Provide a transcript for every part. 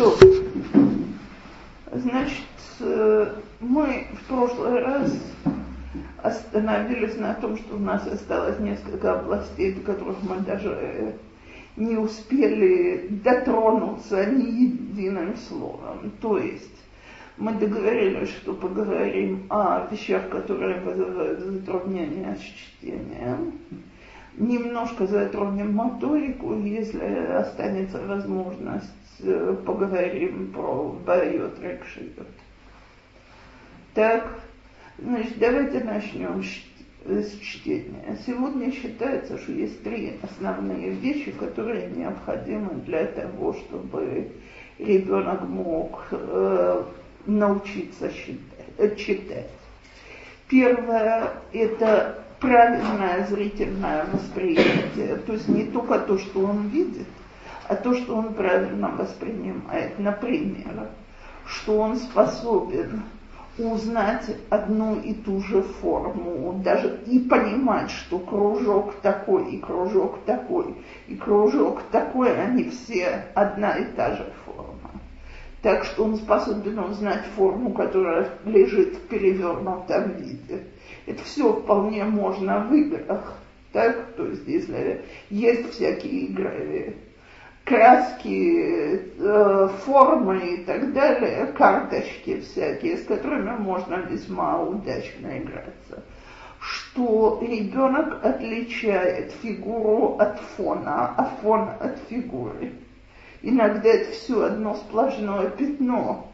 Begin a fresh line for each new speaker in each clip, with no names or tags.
То, значит, э, мы в прошлый раз остановились на том, что у нас осталось несколько областей, до которых мы даже э, не успели дотронуться ни единым словом. То есть мы договорились, что поговорим о вещах, которые вызывают затруднения с чтением. Немножко затронем моторику, если останется возможность, поговорим про байот рекшиот. Так, значит, давайте начнем с чтения. Сегодня считается, что есть три основные вещи, которые необходимы для того, чтобы ребенок мог э, научиться считать, читать. Первое – это правильное зрительное восприятие, то есть не только то, что он видит, а то, что он правильно воспринимает. Например, что он способен узнать одну и ту же форму, даже и понимать, что кружок такой, и кружок такой, и кружок такой, они все одна и та же форма. Так что он способен узнать форму, которая лежит в перевернутом виде. Это все вполне можно в играх. Так? То есть, если есть всякие игры, краски, э, формы и так далее, карточки всякие, с которыми можно весьма удачно играться. Что ребенок отличает фигуру от фона, а фон от фигуры. Иногда это все одно сплошное пятно.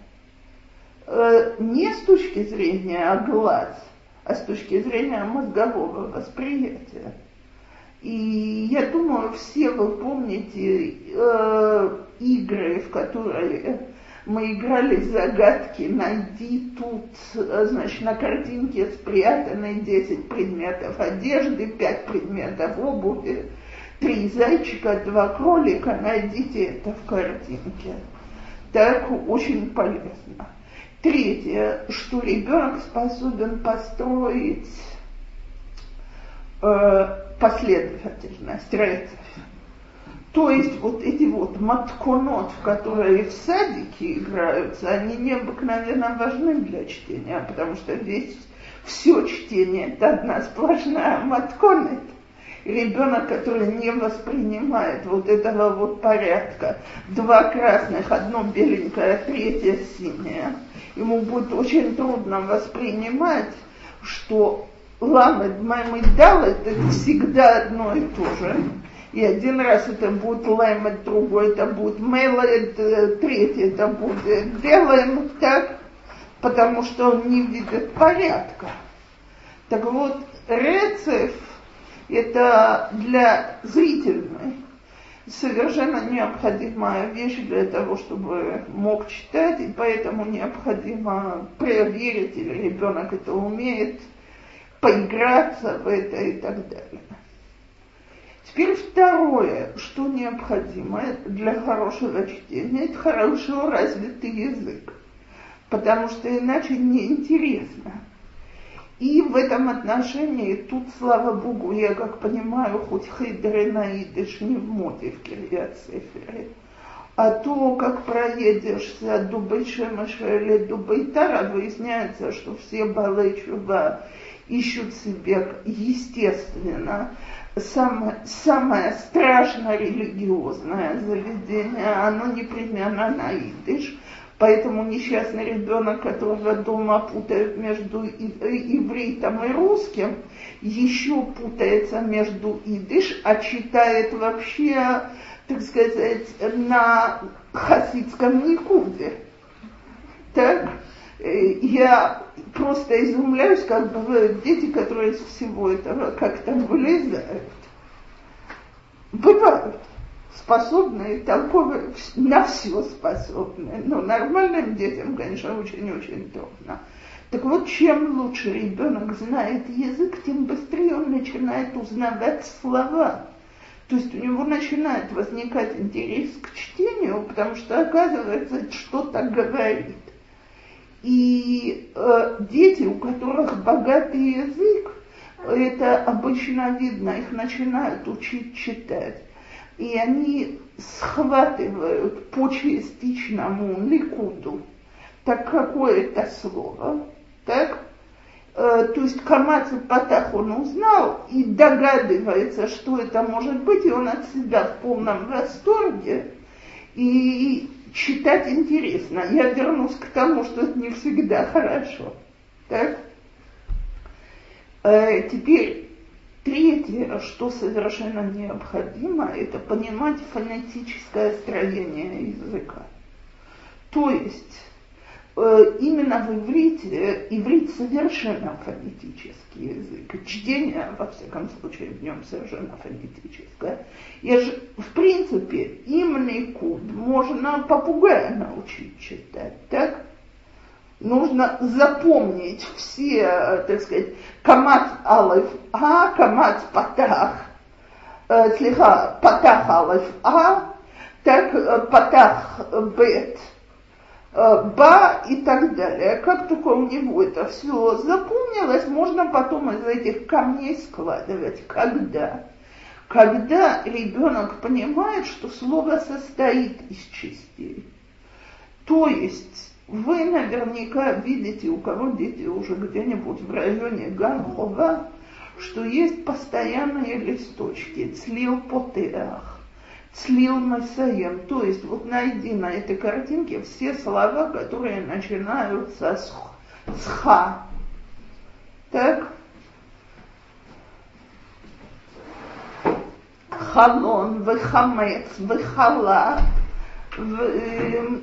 Э, не с точки зрения глаз, а с точки зрения мозгового восприятия. И я думаю, все вы помните э, игры, в которые мы играли загадки, найди тут, э, значит, на картинке спрятаны 10 предметов одежды, 5 предметов обуви, три зайчика, два кролика, найдите это в картинке. Так очень полезно. Третье, что ребенок способен построить э, последовательность рецепт. То есть вот эти вот матконот, которые в садике играются, они необыкновенно важны для чтения, потому что здесь все чтение это одна сплошная матконет. Ребенок, который не воспринимает вот этого вот порядка, два красных, одно беленькое, третье синее, ему будет очень трудно воспринимать, что ламет маймет далет это всегда одно и то же. И один раз это будет лаймет, другой это будет мейлет, третий это будет делаем так, потому что он не видит порядка. Так вот, рецепт это для зрительной совершенно необходимая вещь для того, чтобы мог читать, и поэтому необходимо проверить, или ребенок это умеет, поиграться в это и так далее. Теперь второе, что необходимо для хорошего чтения, это хорошо развитый язык, потому что иначе неинтересно. И в этом отношении тут, слава Богу, я как понимаю, хоть хейдер наидыш не в моде в Кирьяцефере, а то, как проедешься до Бейшемаша или до Бейтара, выясняется, что все Балечува ищут себе, естественно, самое, самое страшно религиозное заведение, оно непременно на идыш, Поэтому несчастный ребенок, которого дома путают между ивритом и русским, еще путается между идыш, а читает вообще, так сказать, на хасидском никуде. Так? Я просто изумляюсь, как бывают дети, которые из всего этого как-то вылезают. Бывают способные, толковые, на все способные. Но нормальным детям, конечно, очень-очень трудно. Так вот, чем лучше ребенок знает язык, тем быстрее он начинает узнавать слова. То есть у него начинает возникать интерес к чтению, потому что оказывается, что-то говорит. И э, дети, у которых богатый язык, это обычно видно, их начинают учить читать. И они схватывают по частичному ликуду, так какое это слово, так, э, то есть Камац Патах он узнал и догадывается, что это может быть, и он от себя в полном восторге, и читать интересно. Я вернусь к тому, что это не всегда хорошо. Так? Э, теперь третье, что совершенно необходимо, это понимать фонетическое строение языка. То есть именно в иврите, иврит совершенно фонетический язык. Чтение, во всяком случае, в нем совершенно фонетическое. И же, в принципе, имный куд можно попугая научить читать, так? Нужно запомнить все, так сказать, камат алиф а, камат патах, э, слегка патах алиф а, так э, патах бет – Э, ба и так далее. Как только у него это все запомнилось, можно потом из этих камней складывать. Когда? Когда ребенок понимает, что слово состоит из частей. То есть вы наверняка видите, у кого дети уже где-нибудь в районе Ганхова, что есть постоянные листочки, цлил слил Масаем. То есть вот найди на этой картинке все слова, которые начинаются с, с ха. Так? Халон, выхамец, выхала. В, э,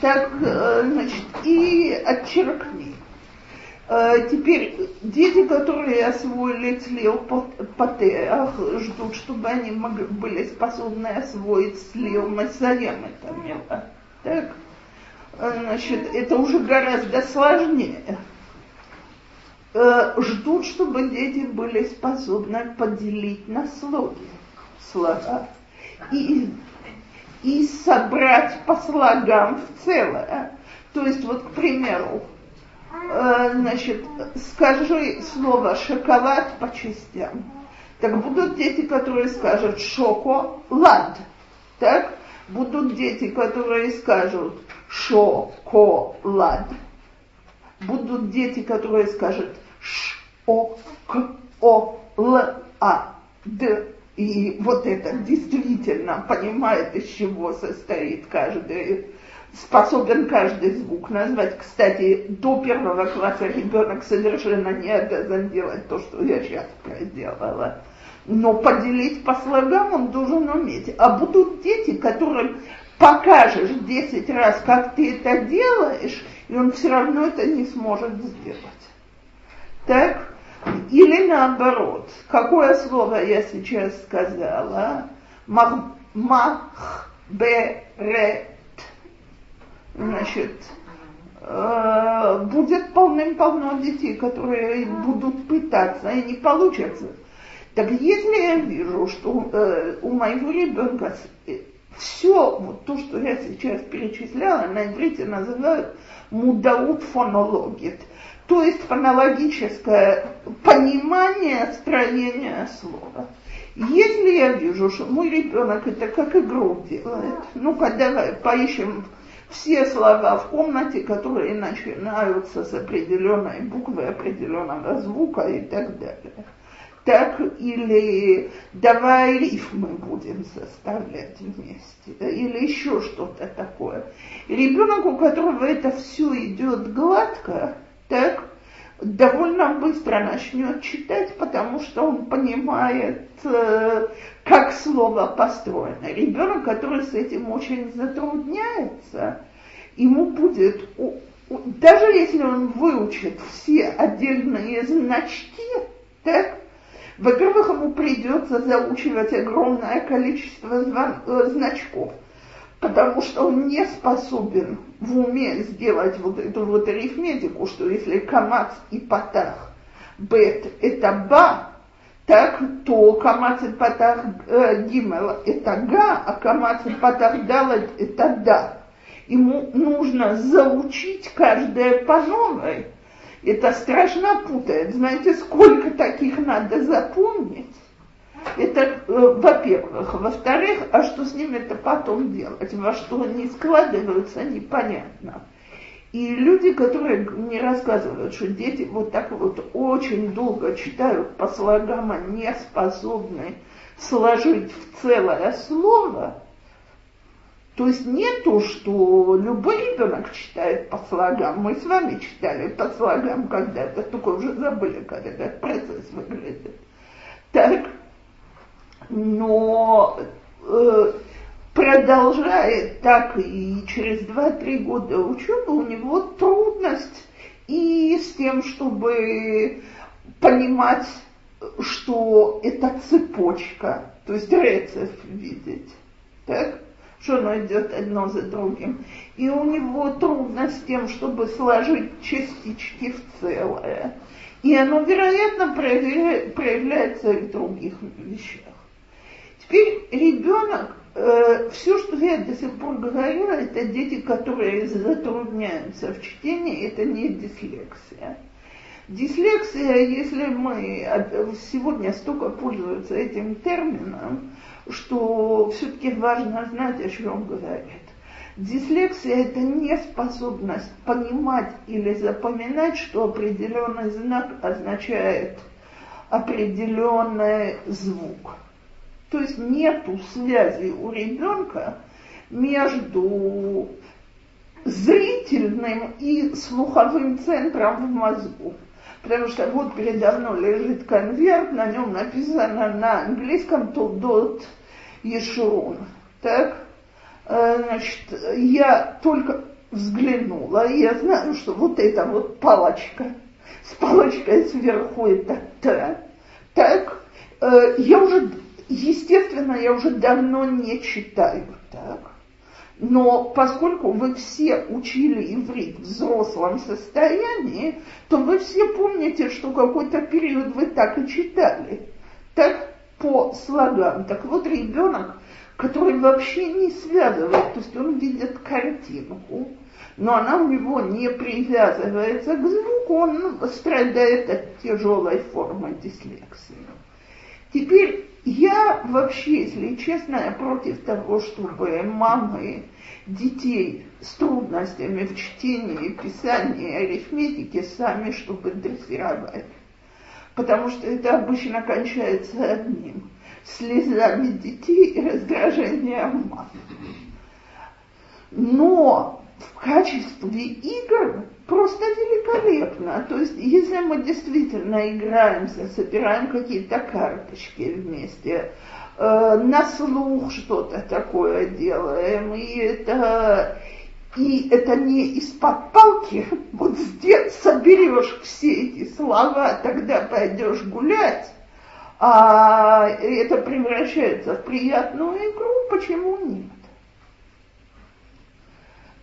так, э, значит, и отчеркни. Э, теперь дети, которые освоили слил патеах, ждут, чтобы они могли, были способны освоить слил масаем это мило. Так? Э, значит, это уже гораздо сложнее. Э, ждут, чтобы дети были способны поделить на слоги слова и, и собрать по слогам в целое. То есть, вот, к примеру, значит, скажи слово шоколад по частям. Так будут дети, которые скажут шоколад. Так? Будут дети, которые скажут шоколад. Будут дети, которые скажут ш о к о л а д и вот это действительно понимает, из чего состоит каждый способен каждый звук назвать. Кстати, до первого класса ребенок совершенно не обязан делать то, что я сейчас проделала. Но поделить по слогам он должен уметь. А будут дети, которым покажешь 10 раз, как ты это делаешь, и он все равно это не сможет сделать. Так? Или наоборот, какое слово я сейчас сказала? Мах, мах, бе, ре, значит, э, будет полным-полно детей, которые будут пытаться и не получится. Так если я вижу, что э, у моего ребенка э, все вот то, что я сейчас перечисляла, на иврите называют мудаут фонологит, то есть фонологическое понимание строения слова. Если я вижу, что мой ребенок это как игру делает, ну-ка давай поищем все слова в комнате, которые начинаются с определенной буквы, определенного звука и так далее. Так или давай рифмы будем составлять вместе, или еще что-то такое. И ребенок, у которого это все идет гладко, так довольно быстро начнет читать, потому что он понимает, э, как слово построено. Ребенок, который с этим очень затрудняется, ему будет, даже если он выучит все отдельные значки, так, во-первых, ему придется заучивать огромное количество э, значков – потому что он не способен в уме сделать вот эту вот арифметику, что если камац и патах бет это ба, так, то камац и патах э, гимел это га, а камац и патах далет это да. Ему нужно заучить каждое по новой. Это страшно путает. Знаете, сколько таких надо запомнить? Это, э, во-первых. Во-вторых, а что с ними это потом делать? Во что они складываются, непонятно. И люди, которые мне рассказывают, что дети вот так вот очень долго читают по слогам, а не способны сложить в целое слово, то есть не то, что любой ребенок читает по слогам. Мы с вами читали по слогам когда-то, только уже забыли, как этот процесс выглядит. Так, но э, продолжает так и через 2-3 года учебы у него трудность и с тем, чтобы понимать, что это цепочка, то есть рецепт видеть. Так? что оно идет одно за другим. И у него трудность с тем, чтобы сложить частички в целое. И оно, вероятно, проявляется и в других вещах. Теперь ребенок, э, все, что я до сих пор говорила, это дети, которые затрудняются в чтении, это не дислексия. Дислексия, если мы сегодня столько пользуются этим термином, что все-таки важно знать, о чем говорит. Дислексия – это неспособность понимать или запоминать, что определенный знак означает определенный звук. То есть нету связи у ребенка между зрительным и слуховым центром в мозгу. Потому что вот передо мной лежит конверт, на нем написано на английском «Толдот Ешурун». Так, э, значит, я только взглянула, и я знаю, что вот эта вот палочка, с палочкой сверху это «Т», так, э, я уже, естественно, я уже давно не читаю так. Но поскольку вы все учили иврит в взрослом состоянии, то вы все помните, что какой-то период вы так и читали. Так по слогам. Так вот, ребенок, который вообще не связывает, то есть он видит картинку, но она у него не привязывается к звуку, он страдает от тяжелой формы дислексии. Теперь я вообще, если честно, я против того, чтобы мамы детей с трудностями в чтении, писании, арифметике сами, чтобы дрессировать. Потому что это обычно кончается одним – слезами детей и раздражением мам. Но в качестве игр просто великолепно. То есть, если мы действительно играемся, собираем какие-то карточки вместе, э, на слух что-то такое делаем, и это, и это не из-под палки, вот здесь соберешь все эти слова, тогда пойдешь гулять, а это превращается в приятную игру, почему нет?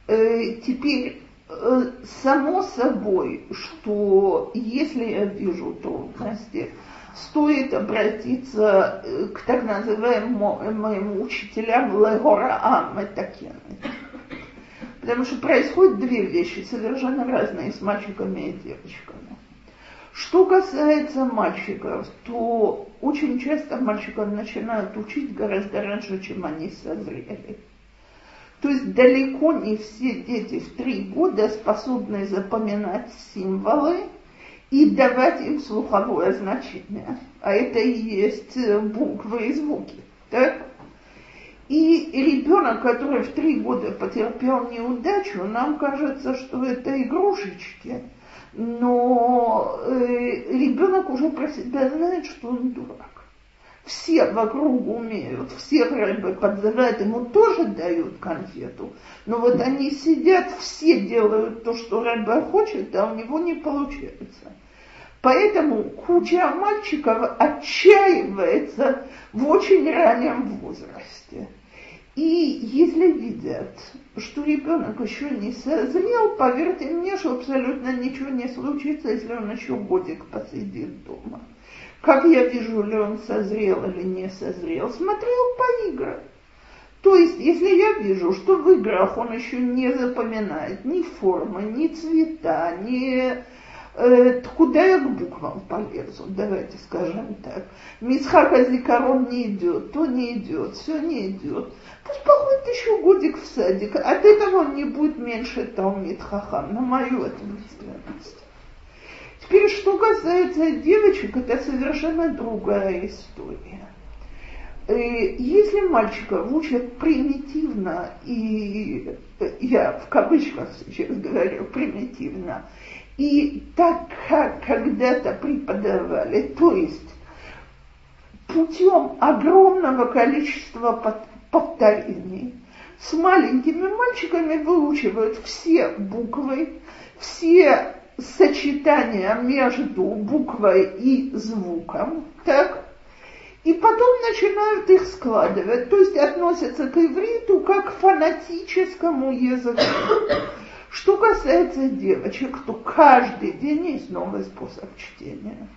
Э, теперь Э, само собой, что если я вижу трудности, стоит обратиться э, к так называемым учителям Легораам Этакен. Потому что происходят две вещи, совершенно разные с мальчиками и девочками. Что касается мальчиков, то очень часто мальчиков начинают учить гораздо раньше, чем они созрели. То есть далеко не все дети в три года способны запоминать символы и давать им слуховое значение. А это и есть э, буквы и звуки. Так? И ребенок, который в три года потерпел неудачу, нам кажется, что это игрушечки. Но э, ребенок уже про себя знает, что он дурак все вокруг умеют, все вроде подзывают, ему тоже дают конфету, но вот они сидят, все делают то, что Рэбе хочет, а у него не получается. Поэтому куча мальчиков отчаивается в очень раннем возрасте. И если видят, что ребенок еще не созрел, поверьте мне, что абсолютно ничего не случится, если он еще годик посидит дома. Как я вижу, ли он созрел или не созрел, смотрел по играм. То есть, если я вижу, что в играх он еще не запоминает ни формы, ни цвета, ни э, куда я к буквам полезу, давайте скажем так. Мисхака Зикарон не идет, то не идет, все не идет. Пусть походит еще годик в садик, от этого он не будет меньше Талмит Хахам, на мою ответственность. Теперь, что касается девочек, это совершенно другая история. Э, если мальчика учат примитивно, и э, я в кавычках сейчас говорю примитивно, и так, как когда-то преподавали, то есть путем огромного количества повторений, с маленькими мальчиками выучивают все буквы, все сочетания между буквой и звуком, так, и потом начинают их складывать, то есть относятся к ивриту как к фанатическому языку. Что касается девочек, то каждый день есть новый способ чтения.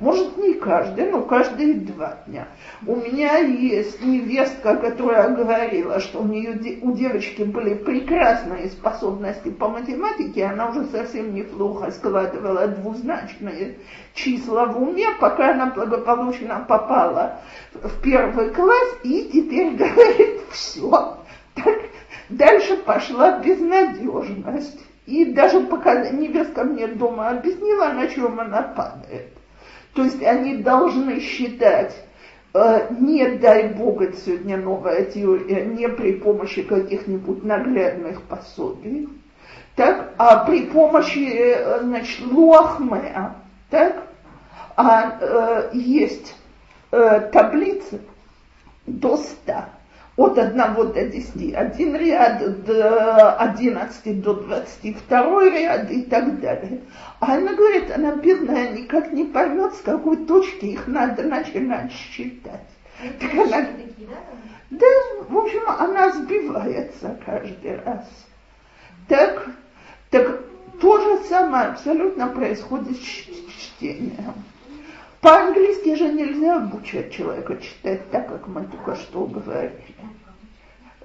Может, не каждый, но каждые два дня. У меня есть невестка, которая говорила, что у нее у девочки были прекрасные способности по математике, она уже совсем неплохо складывала двузначные числа в уме, пока она благополучно попала в первый класс, и теперь говорит, все, так дальше пошла безнадежность. И даже пока невестка мне дома объяснила, на чем она падает. То есть они должны считать, э, не дай бог, это сегодня новая теория, не при помощи каких-нибудь наглядных пособий, так, а при помощи, э, значит, луахмеа, так, а э, есть э, таблицы до 100 от 1 до 10, один ряд до 11 до 22 ряд и так далее. А она говорит, она бедная, никак не поймет, с какой точки их надо начинать считать. Так она, да, в общем, она сбивается каждый раз. Так, так то же самое абсолютно происходит с чтением. По-английски же нельзя обучать человека читать так, как мы только что говорили.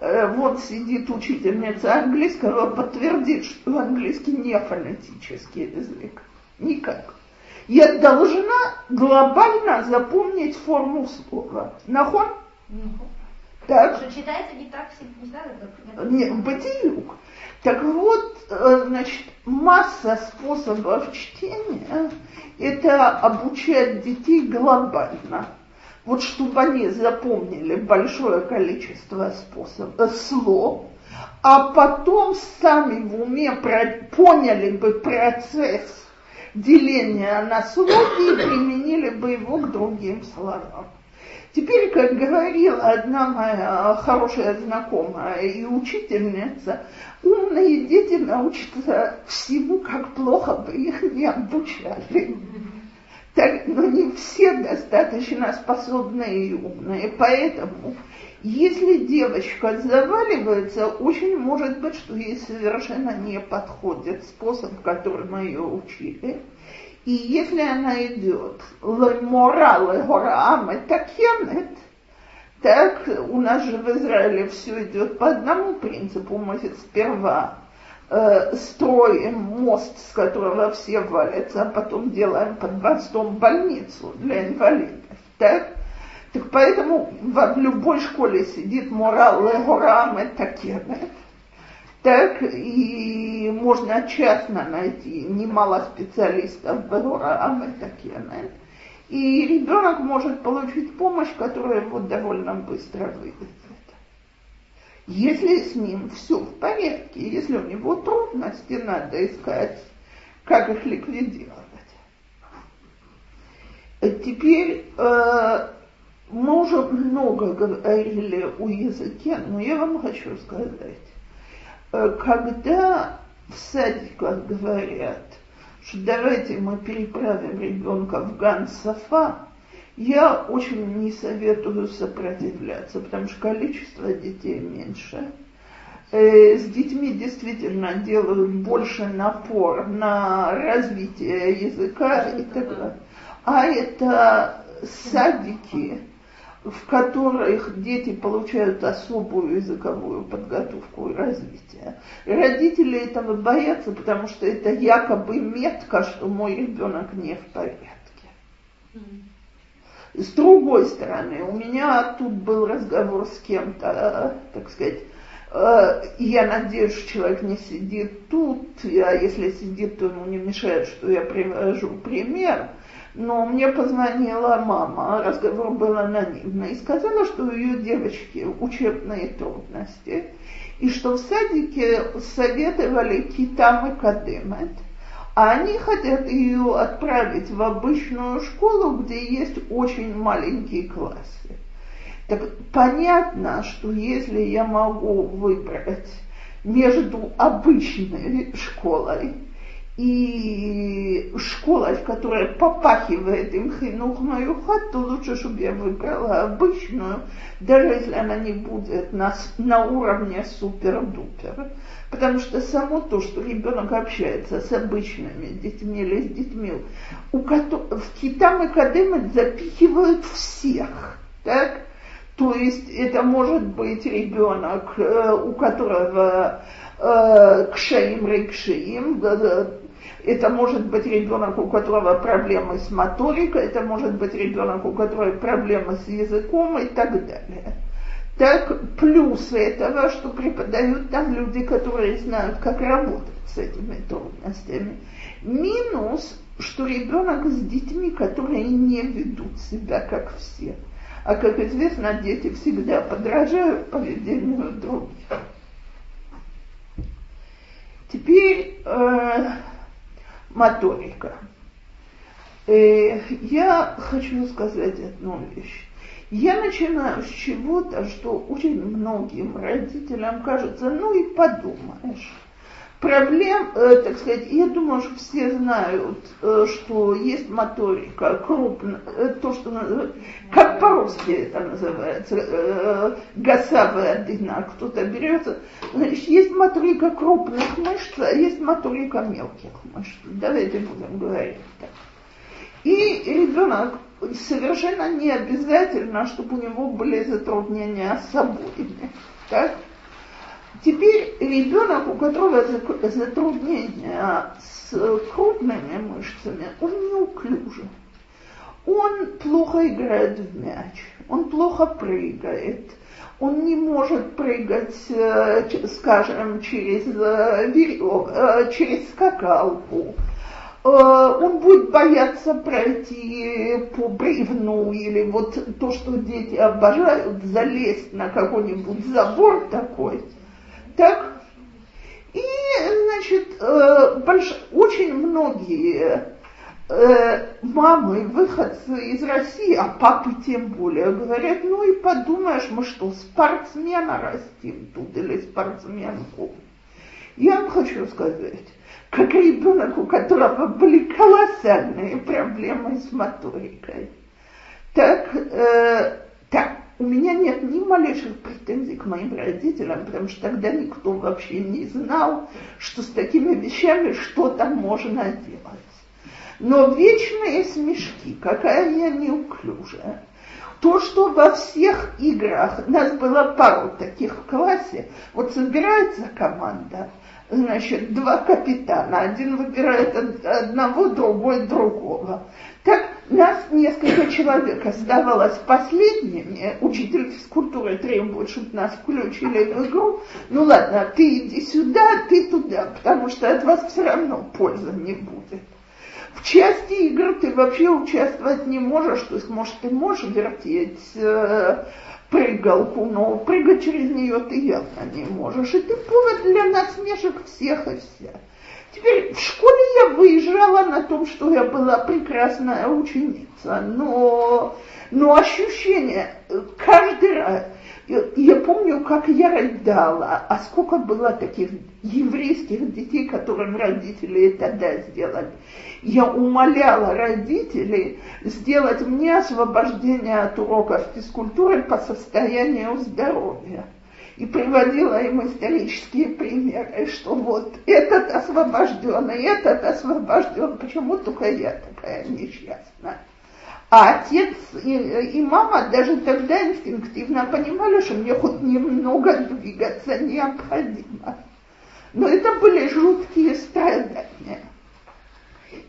Э, вот сидит учительница английского, подтвердит, что английский не фонетический язык. Никак. Я должна глобально запомнить форму слова. Нахон?
Так. Что читается не так, не знаю,
как... Нет, бытиюк. Так вот, э, значит, масса способов чтения – это обучать детей глобально. Вот чтобы они запомнили большое количество способов, э, слов, а потом сами в уме поняли бы процесс деления на слоги и применили бы его к другим словам. Теперь, как говорила одна моя хорошая знакомая и учительница, умные дети научатся всему, как плохо бы их не обучали. Так, но не все достаточно способные и умные, поэтому если девочка заваливается, очень может быть, что ей совершенно не подходит способ, который мы ее учили. И если она идет моралы гораам это кенет, так у нас же в Израиле все идет по одному принципу. Мы сперва э, строим мост, с которого все валятся, а потом делаем под мостом больницу для инвалидов. Так? Так поэтому в любой школе сидит морал Легорам кенет так и можно частно найти немало специалистов Бедора Аметакена. И ребенок может получить помощь, которая его довольно быстро выведет. Если с ним все в порядке, если у него трудности, надо искать, как их ликвидировать. Теперь э, мы уже много говорили о языке, но я вам хочу сказать, Э, когда в садиках говорят, что давайте мы переправим ребенка в Ган-Сафа, я очень не советую сопротивляться, потому что количество детей меньше. Э, с детьми действительно делают больше напор на развитие языка и так далее. А это садики, в которых дети получают особую языковую подготовку и развитие. И родители этого боятся, потому что это якобы метка, что мой ребенок не в порядке. С другой стороны, у меня тут был разговор с кем-то, так сказать, э, я надеюсь, человек не сидит тут, а если сидит, то ему не мешает, что я привожу пример. Но мне позвонила мама, разговор был анонимный, и сказала, что у ее девочки учебные трудности, и что в садике советовали китам и кадемет, а они хотят ее отправить в обычную школу, где есть очень маленькие классы. Так понятно, что если я могу выбрать между обычной школой и школа, в которой попахивает им хинух хат, то лучше, чтобы я выбрала обычную, даже если она не будет на, на уровне супер-дупер. Потому что само то, что ребенок общается с обычными детьми или с детьми, у которых, в Китам и Кадемет запихивают всех. Так? То есть это может быть ребенок, э, у которого э, кшаим рекшаим, это может быть ребенок, у которого проблемы с моторикой, это может быть ребенок, у которого проблемы с языком и так далее. Так плюс этого, что преподают там люди, которые знают, как работать с этими трудностями. Минус, что ребенок с детьми, которые не ведут себя как все. А как известно, дети всегда подражают поведению других. Теперь э, моторика. Э, я хочу сказать одну вещь. Я начинаю с чего-то, что очень многим родителям кажется, ну и подумаешь. Проблем, э, так сказать, я думаю, что все знают, э, что есть моторика крупная, э, то, что как по-русски это называется, э, гасавая дына, кто-то берется. Значит, есть моторика крупных мышц, а есть моторика мелких мышц. Давайте будем говорить так. И ребенок совершенно не обязательно, чтобы у него были затруднения с обоими. Так? Теперь ребенок, у которого затруднения с крупными мышцами, он неуклюжий. Он плохо играет в мяч, он плохо прыгает, он не может прыгать, э, скажем, через, э, э, через скакалку, он будет бояться пройти по бревну или вот то, что дети обожают, залезть на какой-нибудь забор такой. Так? И, значит, э, больш... очень многие э, мамы, выходцы из России, а папы тем более, говорят, ну и подумаешь, мы что, спортсмена растим тут или спортсменку? Я вам хочу сказать, как ребенок, у которого были колоссальные проблемы с моторикой. Так, э, так, у меня нет ни малейших претензий к моим родителям, потому что тогда никто вообще не знал, что с такими вещами что-то можно делать. Но вечные смешки, какая я неуклюжая. То, что во всех играх, нас было пару таких в классе, вот собирается команда – значит, два капитана. Один выбирает одного, другой другого. Так нас несколько человек оставалось последними. Учитель физкультуры требует, чтобы нас включили в игру. Ну ладно, ты иди сюда, ты туда, потому что от вас все равно пользы не будет. В части игр ты вообще участвовать не можешь, то есть, может, ты можешь вертеть э, прыгалку, но прыгать через нее ты явно не можешь. И ты повод для насмешек всех и вся. Теперь в школе я выезжала на том, что я была прекрасная ученица, но, но ощущение каждый раз, я помню, как я рыдала, а сколько было таких еврейских детей, которым родители тогда сделали. Я умоляла родителей сделать мне освобождение от уроков физкультуры по состоянию здоровья. И приводила им исторические примеры, что вот этот освобожден, и этот освобожден, почему только я такая несчастная. А отец и, и мама даже тогда инстинктивно понимали, что мне хоть немного двигаться необходимо. Но это были жуткие страдания.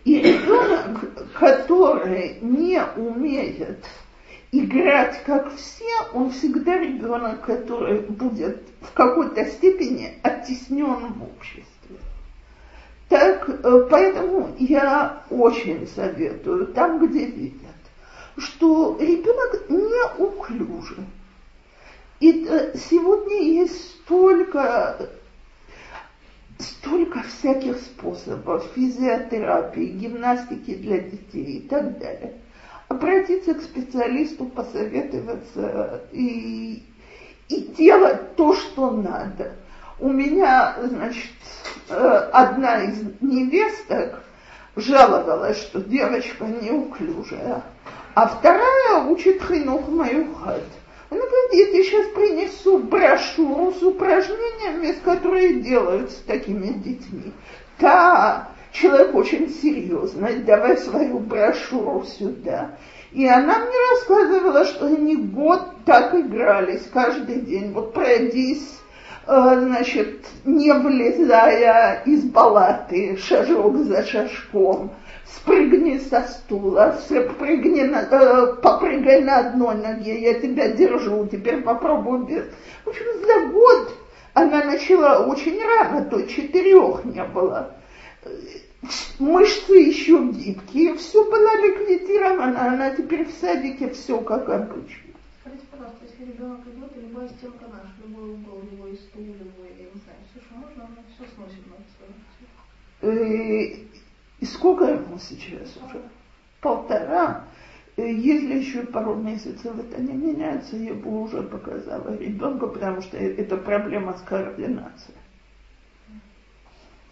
И ребенок, который не умеет играть как все, он всегда ребенок, который будет в какой-то степени оттеснен в обществе. Так, э, поэтому я очень советую, там, где видят, что ребенок неуклюжий. И э, сегодня есть столько столько всяких способов физиотерапии, гимнастики для детей и так далее. Обратиться к специалисту, посоветоваться и, и делать то, что надо. У меня, значит, э, одна из невесток жаловалась, что девочка неуклюжая, а вторая учит хинух мою хату. Она говорит, я тебе сейчас принесу брошюру с упражнениями, которые делают с такими детьми. Да, человек очень серьезный, давай свою брошюру сюда. И она мне рассказывала, что они год так игрались каждый день. Вот пройдись, э, значит, не влезая из балаты, шажок за шажком – спрыгни со стула, спрыгни на, э, попрыгай на одной ноге, я тебя держу, теперь попробуй без. В общем, за год она начала очень рано, то четырех не было. Мышцы еще гибкие, все было ликвидировано, она теперь в садике все как обычно.
Скажите, пожалуйста, если ребенок идет, и любая стенка наша, любой угол, любой стул, любой, я не знаю, все, что можно, он все сносит на
э, и сколько ему сейчас уже? Полтора. Если еще пару месяцев это не меняется, я бы уже показала ребенку, потому что это проблема с координацией.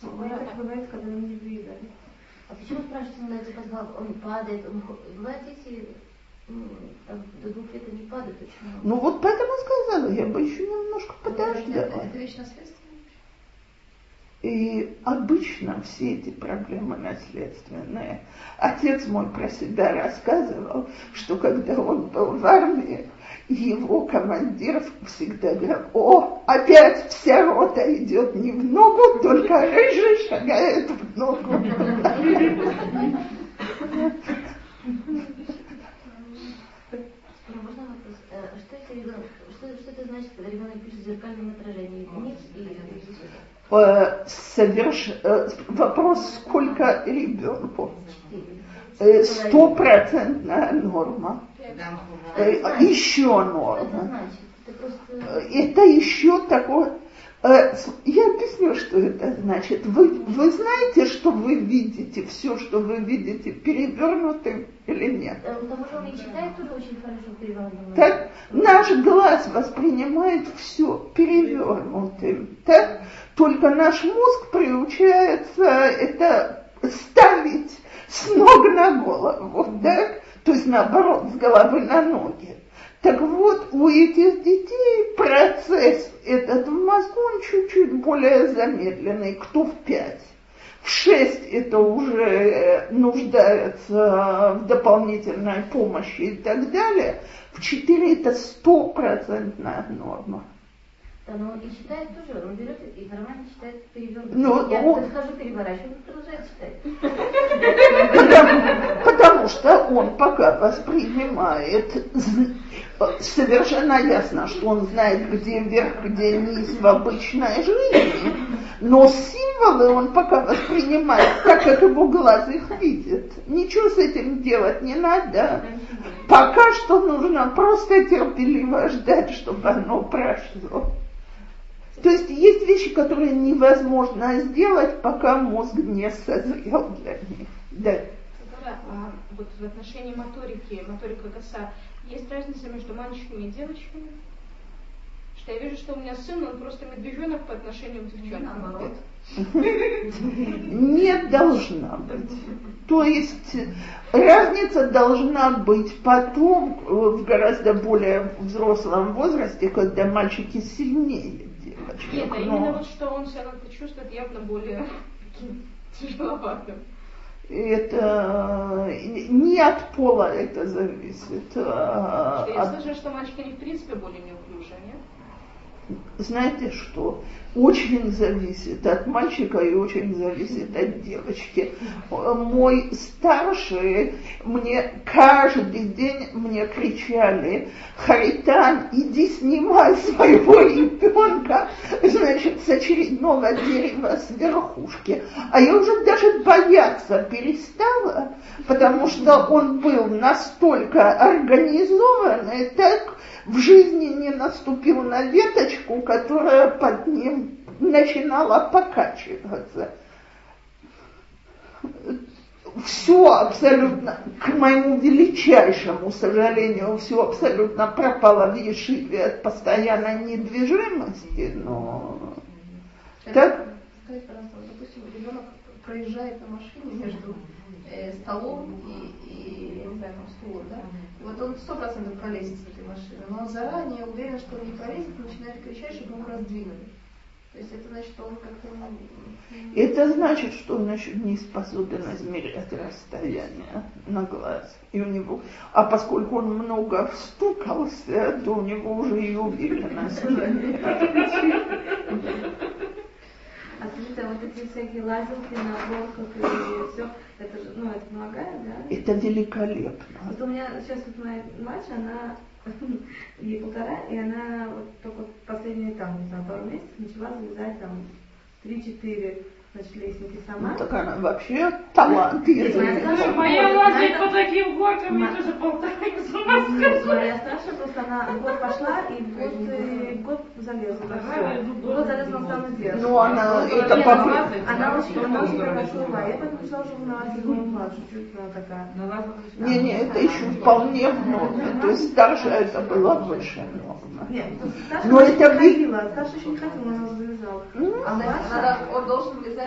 Бывает, бывает, когда он не двигает. А почему спрашивается, он дается позвал, он падает, он бывает дети ну, там, до двух лет не падают очень много.
Ну вот поэтому сказала, я бы еще немножко подождала.
Это, это вечно следствие?
И обычно все эти проблемы наследственные. Отец мой про себя рассказывал, что когда он был в армии, его командир всегда говорил, о, опять вся рота идет не в ногу, только рыжий шагает в ногу.
Что, что это значит, когда ребенок пишет в зеркальном отражении? Вниз или
соверш... Вопрос, сколько ребенку? Э, стопроцентная норма. Еще норма. Это еще такое Э, я объясню, что это значит. Вы, вы знаете, что вы видите, все, что вы видите, перевернутым или нет?
Потому что он и читает тоже очень хорошо перевернутым.
Так, наш глаз воспринимает все перевернутым. Так? Только наш мозг приучается это ставить с ног на голову. Так? То есть наоборот, с головы на ноги. Так вот, у этих детей процесс этот в мозгу, он чуть-чуть более замедленный, кто в пять. В шесть это уже нуждается в дополнительной помощи и так далее. В четыре это стопроцентная норма.
Да, но он и читает тоже, он берет и нормально читает перевернутый. Ну, Я он... подхожу, переворачиваю, продолжает читать.
Потому, потому что он пока воспринимает совершенно ясно, что он знает, где вверх, где низ в обычной жизни, но символы он пока воспринимает так, как его глаз их видит. Ничего с этим делать не надо. Пока что нужно просто терпеливо ждать, чтобы оно прошло. То есть есть вещи, которые невозможно сделать, пока мозг не созрел для них. Да.
А, вот в отношении моторики, моторика коса, есть разница между мальчиками и девочками? Что я вижу, что у меня сын, он просто медвежонок по отношению к девчонкам.
Не должна быть. То есть разница должна быть потом, в гораздо более взрослом возрасте, когда мальчики сильнее
девочек. Нет, а именно вот что он себя как-то чувствует явно более тяжеловатым.
это не от пола это зависит.
А Я от... слышу, что мальчики они в принципе более неуклюжие?
Знаете что, очень зависит от мальчика и очень зависит от девочки. Мой старший, мне каждый день мне кричали, Харитан, иди снимай своего ребенка, значит, с очередного дерева с верхушки. А я уже даже бояться перестала, потому что он был настолько организованный, так в жизни не наступил на веточку, которая под ним начинала покачиваться. Все абсолютно, к моему величайшему сожалению, все абсолютно пропало в Ешиве от постоянной недвижимости, но...
Так? Скажите, пожалуйста, допустим, ребенок проезжает на машине между э, столом и, и, я не знаю, там, стулом, да? Вот он сто процентов пролезет с этой машины, но он заранее уверен, что он не пролезет, начинает кричать, чтобы его раздвинули. То есть это значит, что он как-то...
Это значит, что он еще не способен измерять расстояние на глаз. И у него, а поскольку он много встукался, то у него уже и уверенность.
А а вот эти всякие лазилки на горках и все, это же, ну, это помогает, да?
Это великолепно.
Вот у меня сейчас вот моя мать, она ей полтора, и она вот только последние там, не знаю, пару месяцев начала залезать там три-четыре значит, лестники сама.
Ну, так она вообще талант.
Моя лазит по таким горкам, мне тоже полтора
Моя старшая просто она год пошла и год, э, год залезла. Год залезла на самом деле.
Ну, она это по
Она очень, она очень хорошо Я поэтому решила, что на седьмом младше, чуть она такая.
Не-не, это еще вполне в норме. То есть старшая это была выше нормы.
Нет, но это ходила, старшая еще не ходила, она залезала. А он должен влезать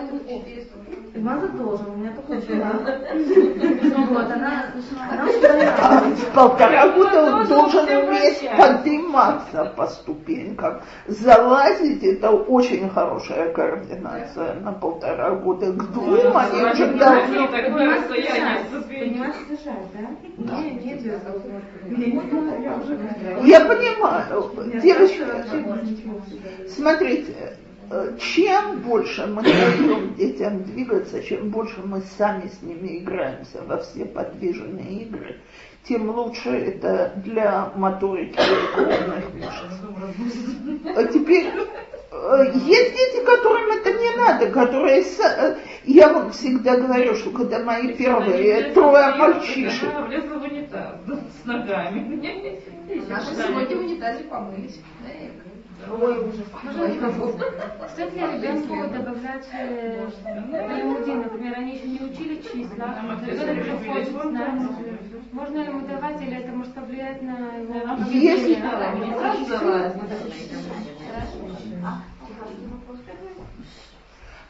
Маза должен, у меня только Вот, она, она
очень Полтора года он должен уметь подниматься по ступенькам. Залазить это очень хорошая координация на полтора года. К двум они уже должны...
Подниматься держать, да?
Я понимаю. Девочки, смотрите, чем больше мы даем детям двигаться, чем больше мы сами с ними играемся во все подвижные игры, тем лучше это для моторики крупных мышц. А теперь э, есть дети, которым это не надо, которые... Э, я вам всегда говорю, что когда мои первые трое мальчишек...
с ногами.
Наши сегодня в унитазе помылись. Стоит ли ребенку добавлять э, например, они еще не учили числа. Можно ему давать или это может повлиять на его
Если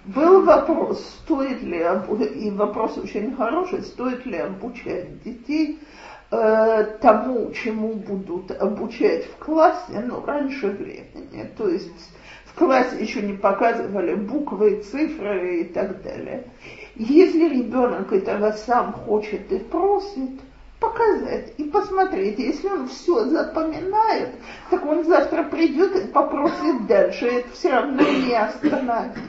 был вопрос, стоит ли, и вопрос очень хороший, стоит ли обучать детей Э, тому, чему будут обучать в классе, ну, раньше времени. То есть в классе еще не показывали буквы, цифры и так далее. Если ребенок этого сам хочет и просит, показать и посмотреть. Если он все запоминает, так он завтра придет и попросит дальше. Это все равно не остановить.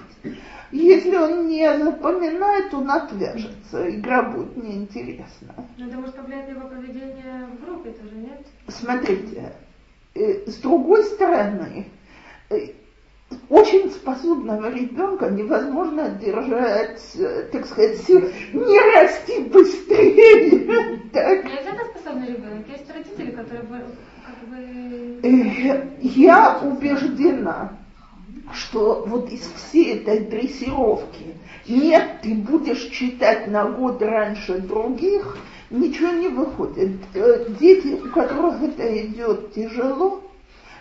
Если он не запоминает, он отвяжется. Игра будет неинтересна.
Но это может повлиять на его поведение в группе тоже, нет?
Смотрите, э, с другой стороны, э, очень способного ребенка невозможно держать, э, так сказать, сил, не расти быстрее.
Так. Нет, это способный ребенок. Есть родители, которые как
бы... Я убеждена, что вот из всей этой дрессировки нет, ты будешь читать на год раньше других, ничего не выходит. Э, дети, у которых это идет тяжело,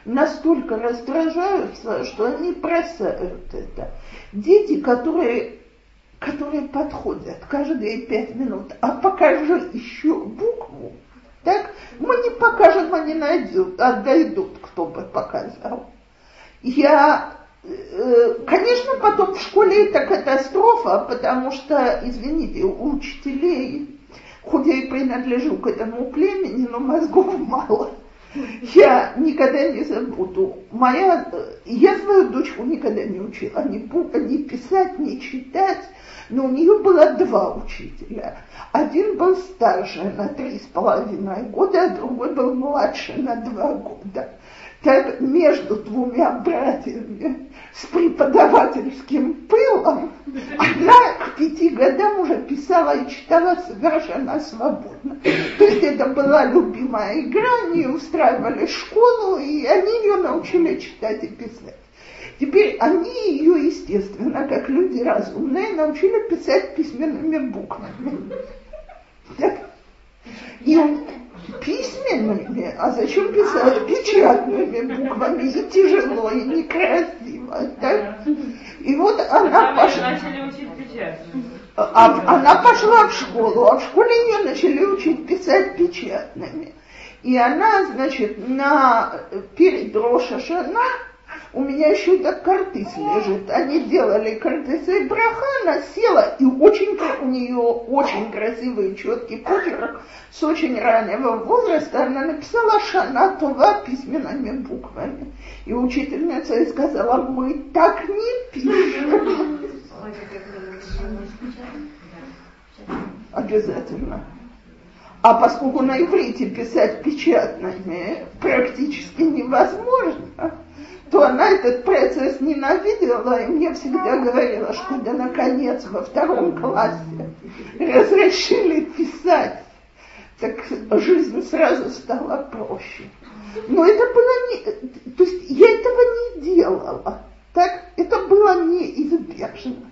настолько раздражаются, что они бросают это. Дети, которые, которые подходят каждые пять минут, а покажи еще букву, так, мы не покажем, они найдут, а дойдут, кто бы показал. Я конечно, потом в школе это катастрофа, потому что, извините, у учителей, хоть я и принадлежу к этому племени, но мозгов мало. Я никогда не забуду. Моя, я свою дочку никогда не учила ни, ни писать, ни читать, но у нее было два учителя. Один был старше на три с половиной года, а другой был младше на два года так между двумя братьями с преподавательским пылом, она к пяти годам уже писала и читала совершенно свободно. То есть это была любимая игра, они устраивали школу, и они ее научили читать и писать. Теперь они ее, естественно, как люди разумные, научили писать письменными буквами. И он, письменными, а зачем писать печатными буквами? И тяжело, и некрасиво. Так? И вот она пошла... А, она пошла в школу, а в школе ее начали учить писать печатными. И она, значит, на, перед Рошашана у меня еще эта картис лежит. Они делали картисы и браха, она села, и очень, у нее очень красивый четкий почерк с очень раннего возраста. Она написала Шана Това письменными буквами. И учительница ей сказала, мы так не пишем. Обязательно. А поскольку на иврите писать печатными практически невозможно, то она этот процесс ненавидела и мне всегда говорила, что да наконец во втором классе разрешили писать, так жизнь сразу стала проще. Но это было не... То есть я этого не делала. Так? Это было неизбежно.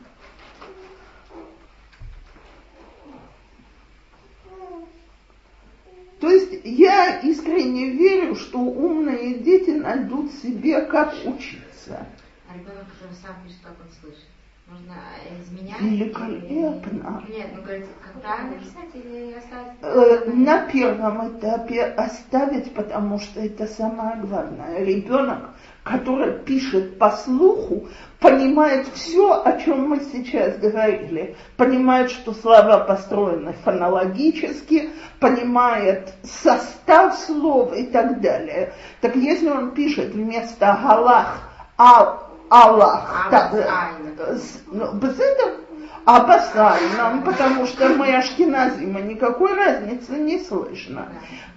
То есть я искренне верю, что умные дети найдут себе, как учиться.
А ребенок уже сам пишет, как он слышит. Можно изменять?
Великолепно.
Нет, ну говорит, как правильно писать или оставить?
Э, на первом этапе оставить, потому что это самое главное. Ребенок который пишет по слуху, понимает все, о чем мы сейчас говорили. Понимает, что слова построены фонологически, понимает состав слов и так далее. Так если он пишет вместо Галах а Аллах,
а,
ну, без этого Абасайном, потому что мы ашкеназимы, никакой разницы не слышно.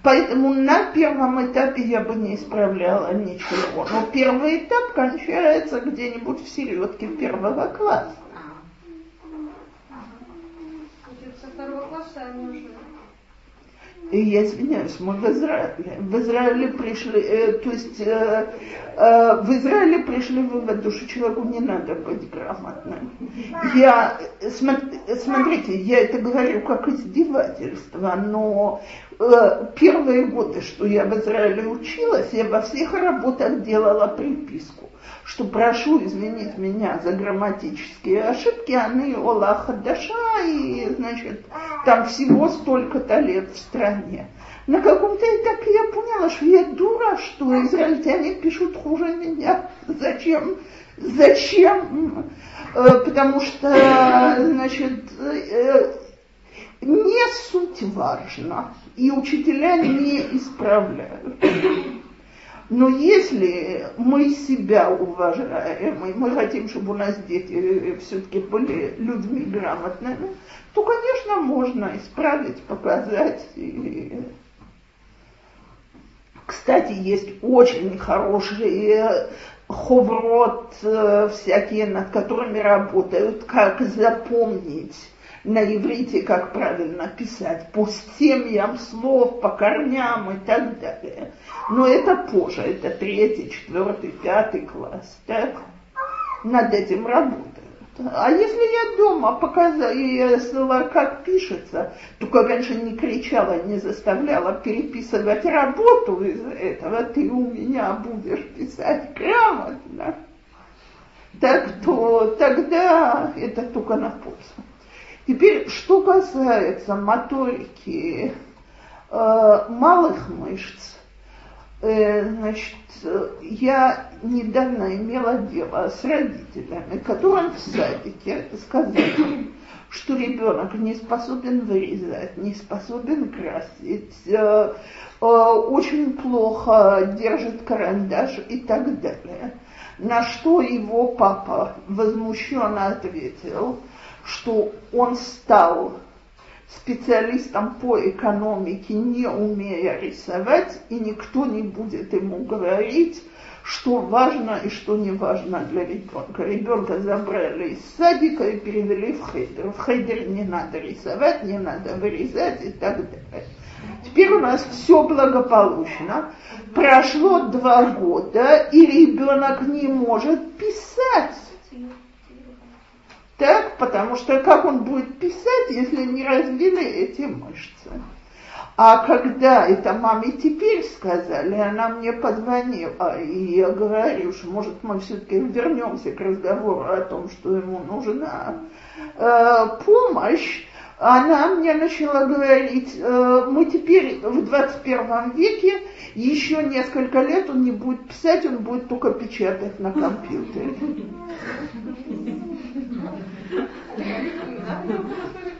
Поэтому на первом этапе я бы не исправляла ничего. Но первый этап кончается где-нибудь в середке первого класса.
Со второго класса они уже
и я извиняюсь, мы в Израиле. В Израиле пришли, э, то есть э, э, в Израиле пришли выводу, что человеку не надо быть грамотным. Я, смотрите, я это говорю как издевательство, но э, первые годы, что я в Израиле училась, я во всех работах делала приписку что прошу изменить меня за грамматические ошибки, они Олаха Даша, и, значит, там всего столько-то лет в стране. На каком-то этапе я поняла, что я дура, что израильтяне пишут хуже меня. Зачем? Зачем? Э, потому что, значит, э, не суть важна, и учителя не исправляют. Но если мы себя уважаем, и мы хотим, чтобы у нас дети все-таки были людьми грамотными, то, конечно, можно исправить, показать. И... Кстати, есть очень хорошие ховрот э, всякие, над которыми работают, как запомнить на иврите, как правильно писать, по семьям слов, по корням и так далее. Но это позже, это третий, четвертый, пятый класс, так? Над этим работают. А если я дома показала, я как пишется, только раньше не кричала, не заставляла переписывать работу из этого, ты у меня будешь писать грамотно, так то тогда это только на пользу. Теперь, что касается моторики э, малых мышц, Э, значит, я недавно имела дело с родителями, которым в садике сказали, что ребенок не способен вырезать, не способен красить, э, э, очень плохо держит карандаш и так далее. На что его папа возмущенно ответил, что он стал специалистом по экономике, не умея рисовать, и никто не будет ему говорить, что важно и что не важно для ребенка. Ребенка забрали из садика и перевели в хейдер. В хейдер не надо рисовать, не надо вырезать и так далее. Теперь у нас все благополучно. Прошло два года, и ребенок не может писать. Так, потому что как он будет писать, если не развили эти мышцы? А когда это маме теперь сказали, она мне позвонила, и я говорю, что может мы все-таки вернемся к разговору о том, что ему нужна э, помощь, она мне начала говорить, э, мы теперь в 21 веке, еще несколько лет он не будет писать, он будет только печатать на компьютере.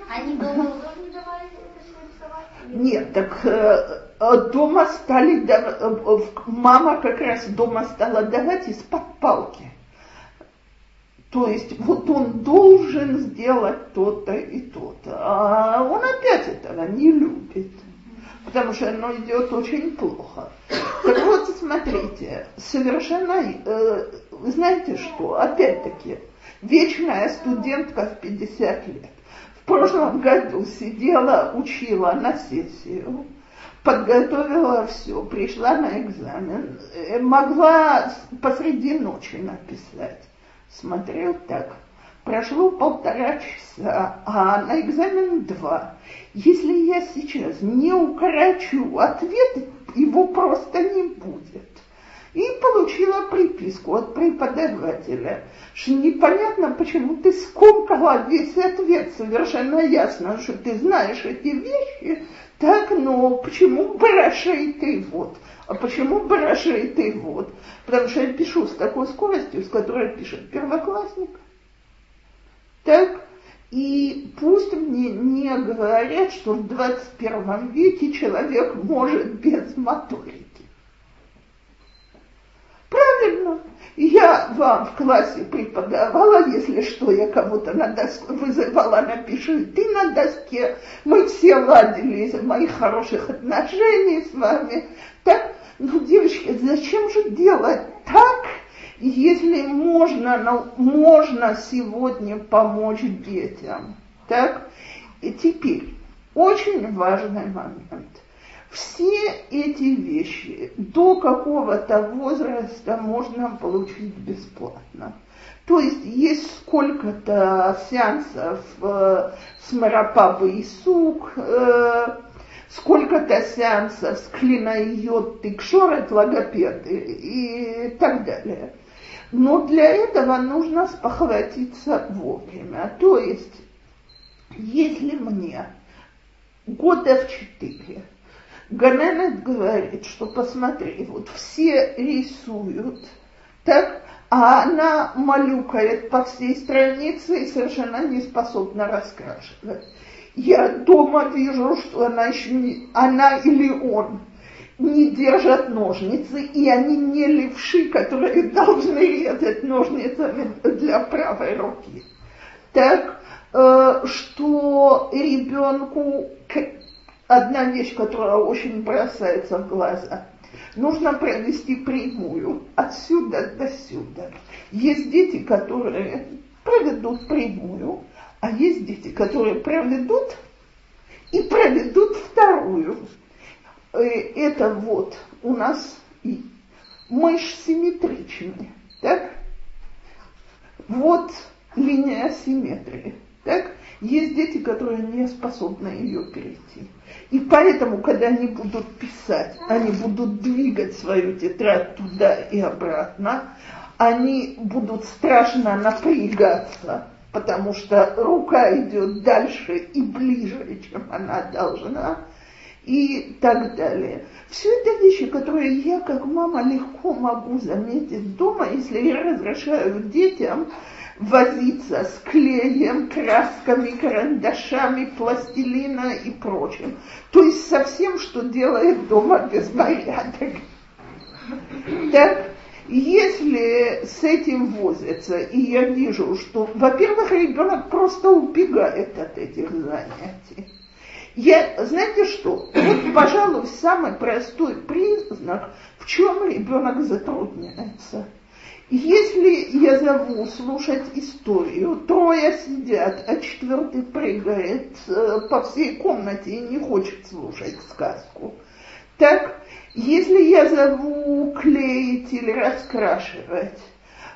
Они дома тоже не давали
Нет, так э, э, дома стали, э, мама как раз дома стала давать из-под палки. То есть вот он должен сделать то-то и то-то, а он опять этого не любит, потому что оно идет очень плохо. Так вот, смотрите, совершенно, э, знаете что, опять-таки, вечная студентка в 50 лет. Прошлом году сидела, учила на сессию, подготовила все, пришла на экзамен, э, могла посреди ночи написать. Смотрел так. Прошло полтора часа, а на экзамен два. Если я сейчас не укорочу ответ, его просто не будет. И получила приписку от преподавателя, что непонятно, почему ты скомкала весь ответ. Совершенно ясно, что ты знаешь эти вещи, так, но почему Барашей ты вот? А почему Барашей ты вот? Потому что я пишу с такой скоростью, с которой пишет первоклассник. Так, и пусть мне не говорят, что в 21 веке человек может без моторики. Правильно. Я вам в классе преподавала, если что, я кого-то на доске вызывала, напиши ты на доске. Мы все ладили из моих хороших отношений с вами. Так, ну, девочки, зачем же делать так, если можно, ну, можно сегодня помочь детям? Так, и теперь очень важный момент – все эти вещи до какого-то возраста можно получить бесплатно. То есть есть сколько-то сеансов э, с Марапабы и Сук, э, сколько-то сеансов с Клина и Тикшорет, логопеды и так далее. Но для этого нужно спохватиться вовремя. То есть, если мне года в четыре Ганенет говорит, что посмотри, вот все рисуют, так, а она малюкает по всей странице и совершенно не способна раскрашивать. Я дома вижу, что она еще не, она или он не держат ножницы, и они не левши, которые должны резать ножницами для правой руки. Так, э, что ребенку одна вещь, которая очень бросается в глаза. Нужно провести прямую отсюда до сюда. Есть дети, которые проведут прямую, а есть дети, которые проведут и проведут вторую. Э, это вот у нас мышь симметричная, так? Вот линия симметрии, так? Есть дети, которые не способны ее перейти. И поэтому, когда они будут писать, они будут двигать свою тетрадь туда и обратно, они будут страшно напрягаться, потому что рука идет дальше и ближе, чем она должна. и так далее. Все это вещи, которые я как мама легко могу заметить дома, если я разрешаю детям возиться с клеем, красками, карандашами, пластилина и прочим. То есть со всем, что делает дома беспорядок. Так, если с этим возятся, и я вижу, что, во-первых, ребенок просто убегает от этих занятий. Я, знаете что, вот, пожалуй, самый простой признак, в чем ребенок затрудняется. Если я зову слушать историю, трое сидят, а четвертый прыгает э, по всей комнате и не хочет слушать сказку, так если я зову клеить или раскрашивать,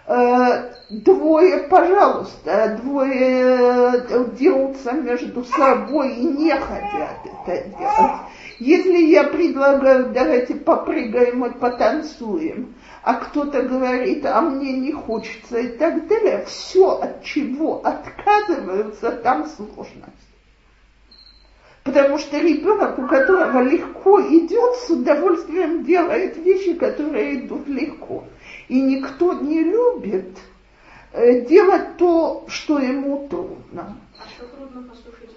э, двое, пожалуйста, двое э, дерутся между собой и не хотят это делать. Если я предлагаю, давайте попрыгаем и потанцуем, а кто-то говорит, а мне не хочется и так далее, все, от чего отказываются, там сложность. Потому что ребенок, у которого легко идет, с удовольствием делает вещи, которые идут легко. И никто не любит э, делать то, что ему трудно.
А что трудно послушать,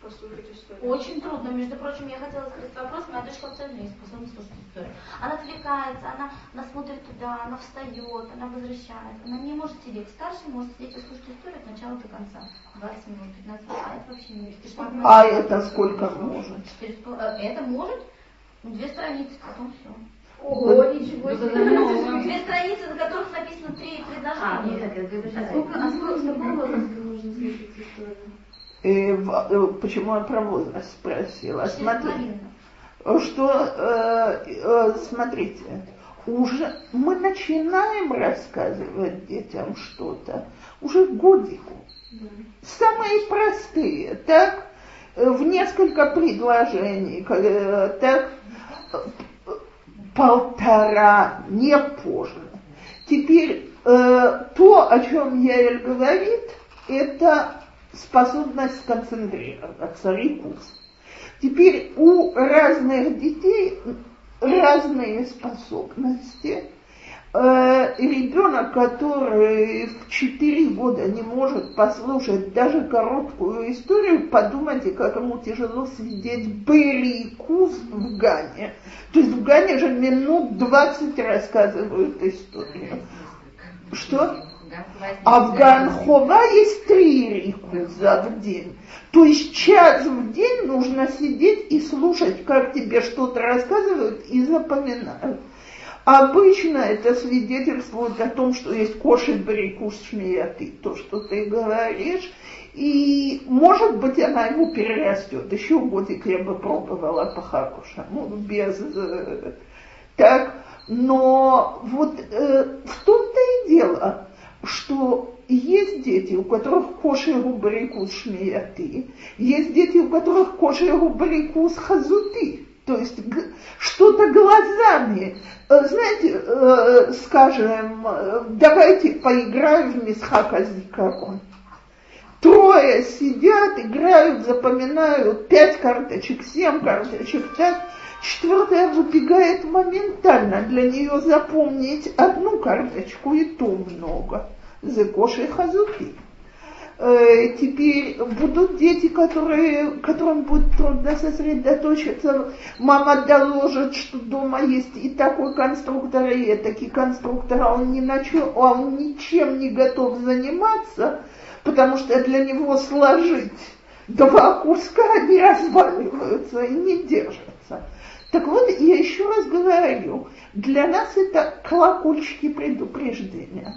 послушать историю?
Очень трудно. Между прочим, я хотела сказать вопрос, моя дочка вообще не способна слушать историю. Она отвлекается, она, она смотрит туда, она встает, она возвращается. Она не может сидеть. Старший может сидеть и слушать историю от начала до конца. 20 минут, 15 минут, а это вообще не может.
А это сколько может?
Э, это может две страницы, потом все.
Ого, ничего себе.
Две страницы, на которых написано три
а,
предложения.
А сколько, а сколько, какого возраста нужно слушать историю?
Э, э, почему я про возраст спросила? Смотри, что, э, э, смотрите, уже мы начинаем рассказывать детям что-то уже годику. Самые простые, так, в несколько предложений, так, полтора, не позже. Теперь э, то, о чем Яэль говорит, это способность сконцентрироваться, рекурс. Теперь у разных детей разные способности – э, ребенок, который в 4 года не может послушать даже короткую историю, подумайте, как ему тяжело сидеть Берикус в Гане. То есть в Гане же минут 20 рассказывают историю. Что? А в Ганхова есть три рикуза в день. То есть час в день нужно сидеть и слушать, как тебе что-то рассказывают и запоминают. Обычно это свидетельствует о том, что есть кошель барикуш шмияты, то, что ты говоришь, и, может быть, она его перерастет. Еще годик я бы пробовала по-хорошему, без... Э, так, но вот э, в том-то и дело, что есть дети, у которых кошер барикус шмияты, есть дети, у которых кошер барикус хазуты то есть что-то глазами. Э, знаете, э, скажем, э, давайте поиграем в Мисхака Зикарон. Трое сидят, играют, запоминают пять карточек, семь карточек, так. Четвертая выбегает моментально. Для нее запомнить одну карточку и то много. Зекоши хазуки. Э, теперь будут дети, которые, которым будет трудно сосредоточиться. Мама доложит, что дома есть и такой конструктор, и такие конструктор, а он, ни на чем, а он ничем не готов заниматься, потому что для него сложить два куска, они разваливаются и не держатся. Так вот, я еще раз говорю, для нас это колокольчики предупреждения.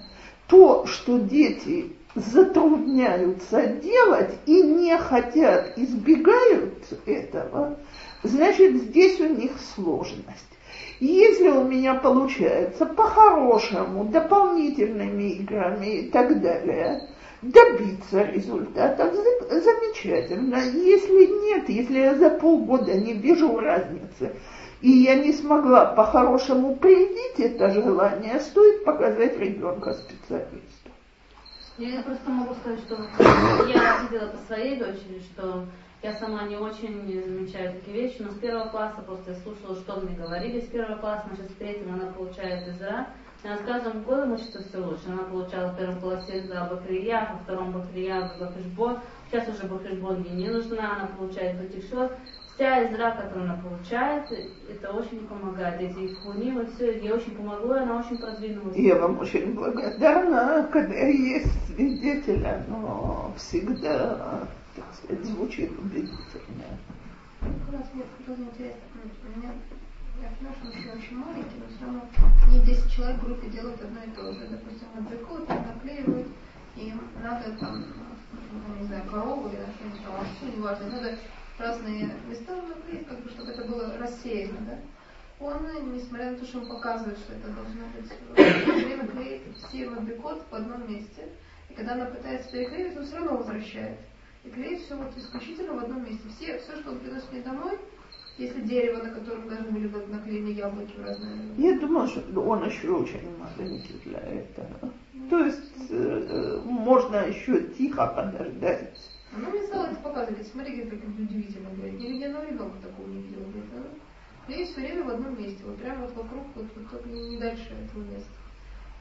То, что дети затрудняются делать и не хотят, избегают этого, значит, здесь у них сложность. Если у меня получается по-хорошему, дополнительными играми и так далее, добиться результатов, замечательно. Если нет, если я за полгода не вижу разницы, и я не смогла по-хорошему проявить это желание, стоит показать ребенка специалисту.
Я просто могу сказать, что я видела по своей дочери, что я сама не очень замечаю такие вещи, но с первого класса просто я слушала, что мне говорили. С первого класса, значит, с третьего она получает Изра. И она с каждым годом учится все лучше. Она получала в первом классе за Бахрия, во втором Бахрия за Бахришбон. Сейчас уже Бахришбон ей не нужна, она получает Батикшот. Вся Изра, которую она получает, это очень помогает. Эти фунивы, все, ей очень помогло, и она очень продвинулась.
Я вам очень благодарна, когда есть свидетеля, но всегда так сказать, звучит убедительно.
Как раз мне тоже интересно, у меня, очень маленький, но все равно не 10 человек в группе делают одно и то же. Допустим, наклеивают, наклеивают, и надо там, ну, не знаю, корову или что-нибудь там, овцу, неважно, надо разные места наклеить, как бы, чтобы это было рассеяно, да. Он, несмотря на то, что он показывает, что это должно быть, время клеит все мадрикот в одном месте. И когда она пытается переклеить, он все равно возвращает. И клеит все вот исключительно в одном месте. Все, все, что он приносит мне домой, если дерево, на котором должны были наклеены яблоки разные.
Я думаю, что он еще очень маленький для этого. То есть э, можно еще тихо подождать.
Ну, мне стало это показывать. Смотри, как это удивительно говорит. Ни ни одного ребенка такого не видела. Это клеит все время в одном месте. Вот прямо вот вокруг, вот, вот, вот не, не дальше этого места.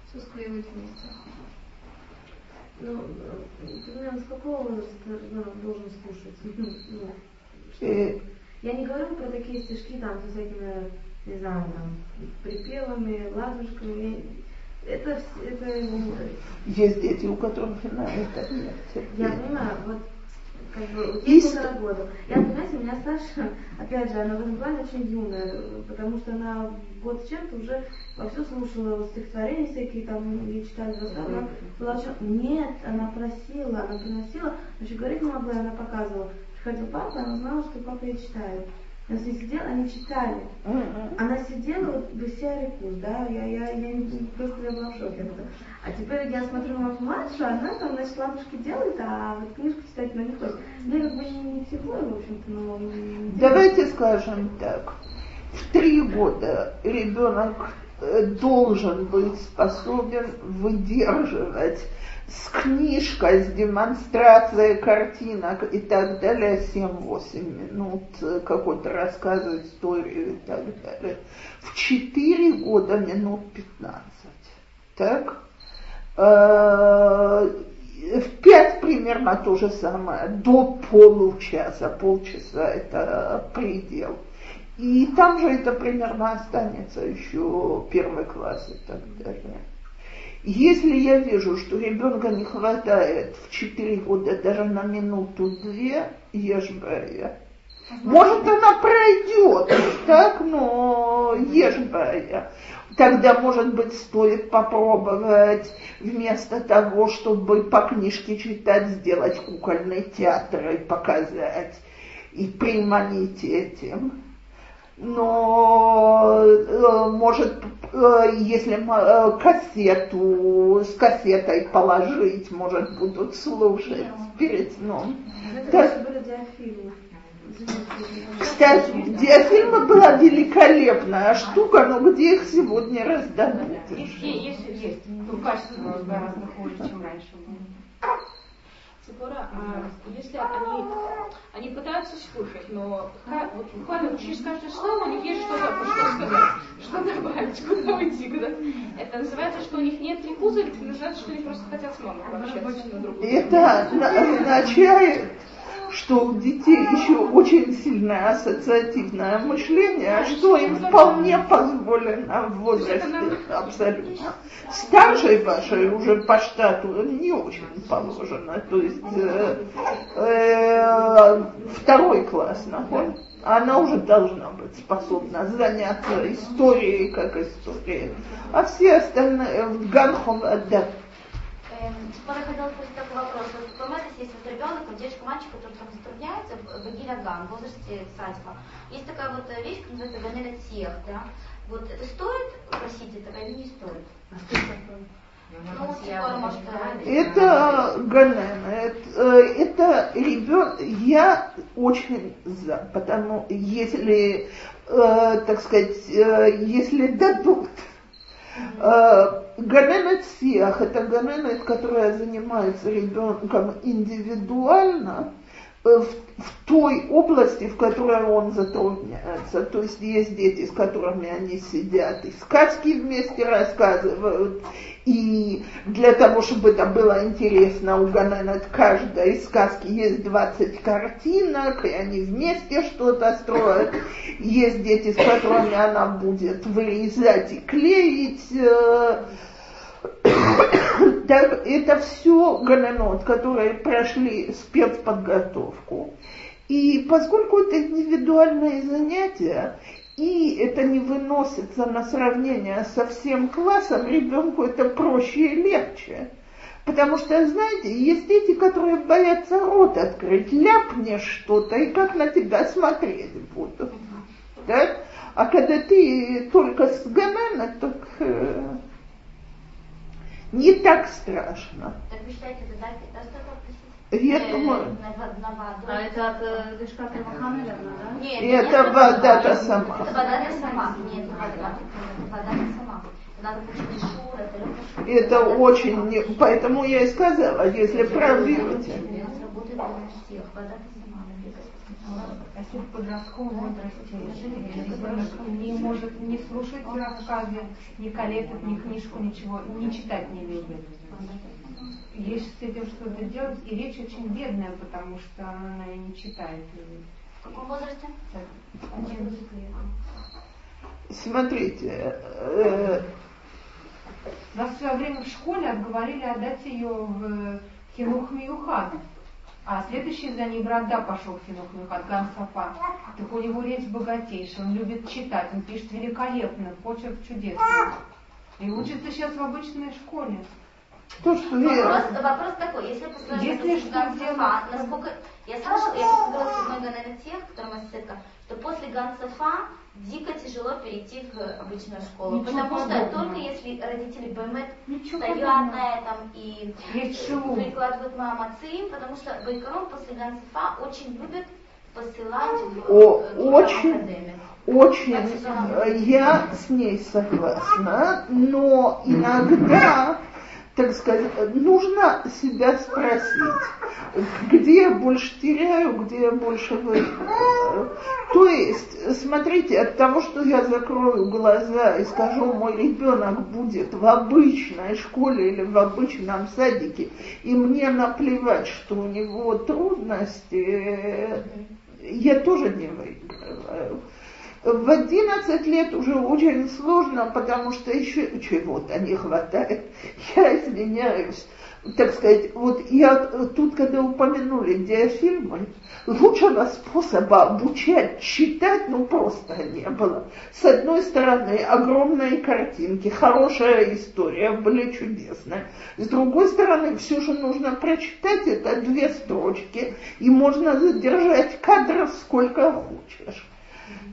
Все склеивает вместе.
Ну, примерно с какого возраста ребенок должен слушать? Я не говорю про такие стишки там со всякими, не знаю, там, припевами, ладушками. Это, это
Есть дети, у которых на это нет.
Я понимаю, вот как бы, ей полтора года. Я, понимаете, у меня Саша, опять же, она в этом плане очень юная, потому что она год с чем-то уже вовсю слушала стихотворения всякие, там, ей читали рассказы. Она была Нет, она просила, она приносила, значит, говорить не могла, она показывала. Приходил папа, она знала, что папа ей читает. Я с ней сидела, они читали. Она сидела, вот Бесия Рекус, да, я, я, я просто я была в шоке. А теперь я смотрю на младшую, она там, значит, ладушки делает, а вот книжку читать она не хочет. Ну, я как бы не, не психолог, в общем-то, но...
Давайте скажем так. В три года ребенок э, должен быть способен выдерживать с книжкой, с демонстрацией картинок и так далее 7-8 минут, э, какой-то рассказ, историю и так далее. В 4 года минут 15. Так? Э, в 5 примерно то же самое, до получаса, полчаса это предел. И там же это примерно останется еще первый класс и так далее. Если я вижу, что ребенка не хватает в 4 года даже на минуту-две, ешбая. Может, она пройдет, так, но ешбая. Тогда, может быть, стоит попробовать вместо того, чтобы по книжке читать, сделать кукольный театр и показать, и приманить этим но э, может, э, если э, кассету с кассетой положить, может, будут слушать перед сном.
Это.
Кстати, диафильма была великолепная штука, но где их сегодня раздавать?
Есть, есть, есть. Ну, качество гораздо хуже, чем раньше было. Цепора, а если они, они пытаются слушать, но вот буквально через каждое слово у них есть что-то, что сказать, что добавить, куда уйти, куда. Это называется, что у них нет рекуза, это называется, что они просто хотят с мамой пообщаться на другую.
Это означает, что у детей еще очень сильное ассоциативное мышление, что им вполне позволено в возрасте абсолютно. Старшей вашей уже по штату не очень положено, то есть э, э, второй класс, нахон, она уже должна быть способна заняться историей как историей, а все остальные в Ганхом да,
Типа я хотела спросить такой вопрос. Вот в ПМС есть вот ребенок, вот девочка, мальчик, который там затрудняется в Багиляган, в возрасте садика. Есть такая вот вещь, которая называется ганеля тех, да? Вот это стоит просить этого или не стоит? Что это? Ну, типа, может,
это Ганен, это, это ребенок, я очень за, потому если, э, так сказать, э, если дадут Э, Ганенет Сиах – это ганенет, которая занимается ребенком индивидуально, Э, в, в той области, в которой он затрудняется. То есть есть дети, с которыми они сидят и сказки вместе рассказывают. И для того, чтобы это было интересно, у Ганена каждой сказки есть 20 картинок, и они вместе что-то строят. Есть дети, с которыми она будет вырезать и клеить э, так, это все гананот, которые прошли спецподготовку. И поскольку это индивидуальные занятия, и это не выносится на сравнение со всем классом, ребенку это проще и легче. Потому что, знаете, есть дети, которые боятся рот открыть, ляпнешь что-то, и как на тебя смотреть будут. Да? А когда ты только с Ганена, так э, не так страшно.
Так вы считаете, это да,
я
э,
думаю,
А это от Дышка Мухаммеда, да?
Нет,
это вода-то сама.
Это вода-то сама. Нет, вода-то сама. Это
очень, поэтому я и сказала, если
всех, вода-то
в подростковом возрасте не может не слушать рассказы, не колетать ни книжку, ничего, не читать не любит. Есть с этим что-то делать, и речь очень бедная, потому что она и не читает.
В каком возрасте?
11 лет.
Смотрите, э,
Нас в свое время в школе отговорили отдать ее в חינוך מיוחד. А следующий за ней брат пошел в חינוך מיוחד, גן שפה. Так у него речь богатейшая, он любит читать, он пишет великолепно, почерк чудесный. И учится сейчас в обычной школе.
то, что
Вопрос,
я...
вопрос такой, если посмотреть
Если
на
что
גן
делать?
שפה, насколько... Я слышала, я поговорила с одной גננת, которая мастерка, что после גן שפה дико тяжело перейти в обычную школу.
Ничего
потому что
подобного.
только если родители
Ничего
стоят на этом и
шилу.
прикладывают мамацим, потому что Байкарон после Ган Сафа очень любят посылать в
О,
э,
очень.
академию.
Очень, э, я с ней согласна, но иногда, так сказать, нужно себя спросить, где я больше теряю, где я больше выигрываю. То есть, смотрите, от того, что я закрою глаза и скажу, мой ребенок будет в обычной школе или в обычном садике, и мне наплевать, что у него трудности, я тоже не выигрываю. В 11 лет уже очень сложно, потому что еще чего-то не хватает. Я извиняюсь. Так сказать, вот я тут, когда упомянули диафильмы, лучшего способа обучать читать, ну просто не было. С одной стороны, огромные картинки, хорошая история, были чудесные. С другой стороны, все же нужно прочитать это две строчки, и можно задержать кадров сколько хочешь.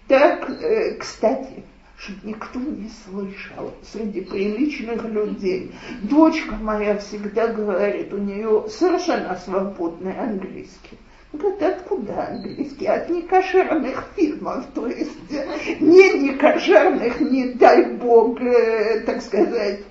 Так, э, кстати, чтобы никто не слышал среди приличных людей. Дочка моя всегда говорит, у нее совершенно свободный английский. Говорит, откуда английский? От некошерных фильмов, то есть не некошерных, не дай бог, э, так сказать.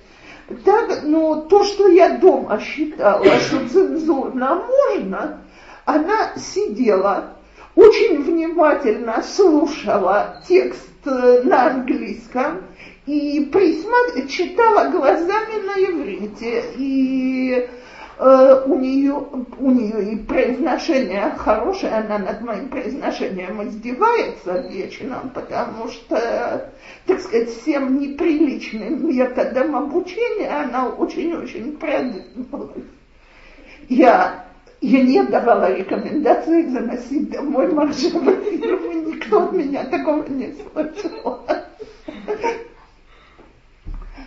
Так, но то, что я дома считала, что цензурно можно, она сидела очень внимательно слушала текст э, на английском и присматр... читала глазами на иврите. И э, у, нее, у нее и произношение хорошее, она над моим произношением издевается вечером, потому что, так сказать, всем неприличным методом обучения она очень-очень продвинулась. Я я не давала рекомендации заносить домой маршевые фирмы. Никто от меня такого не слышал.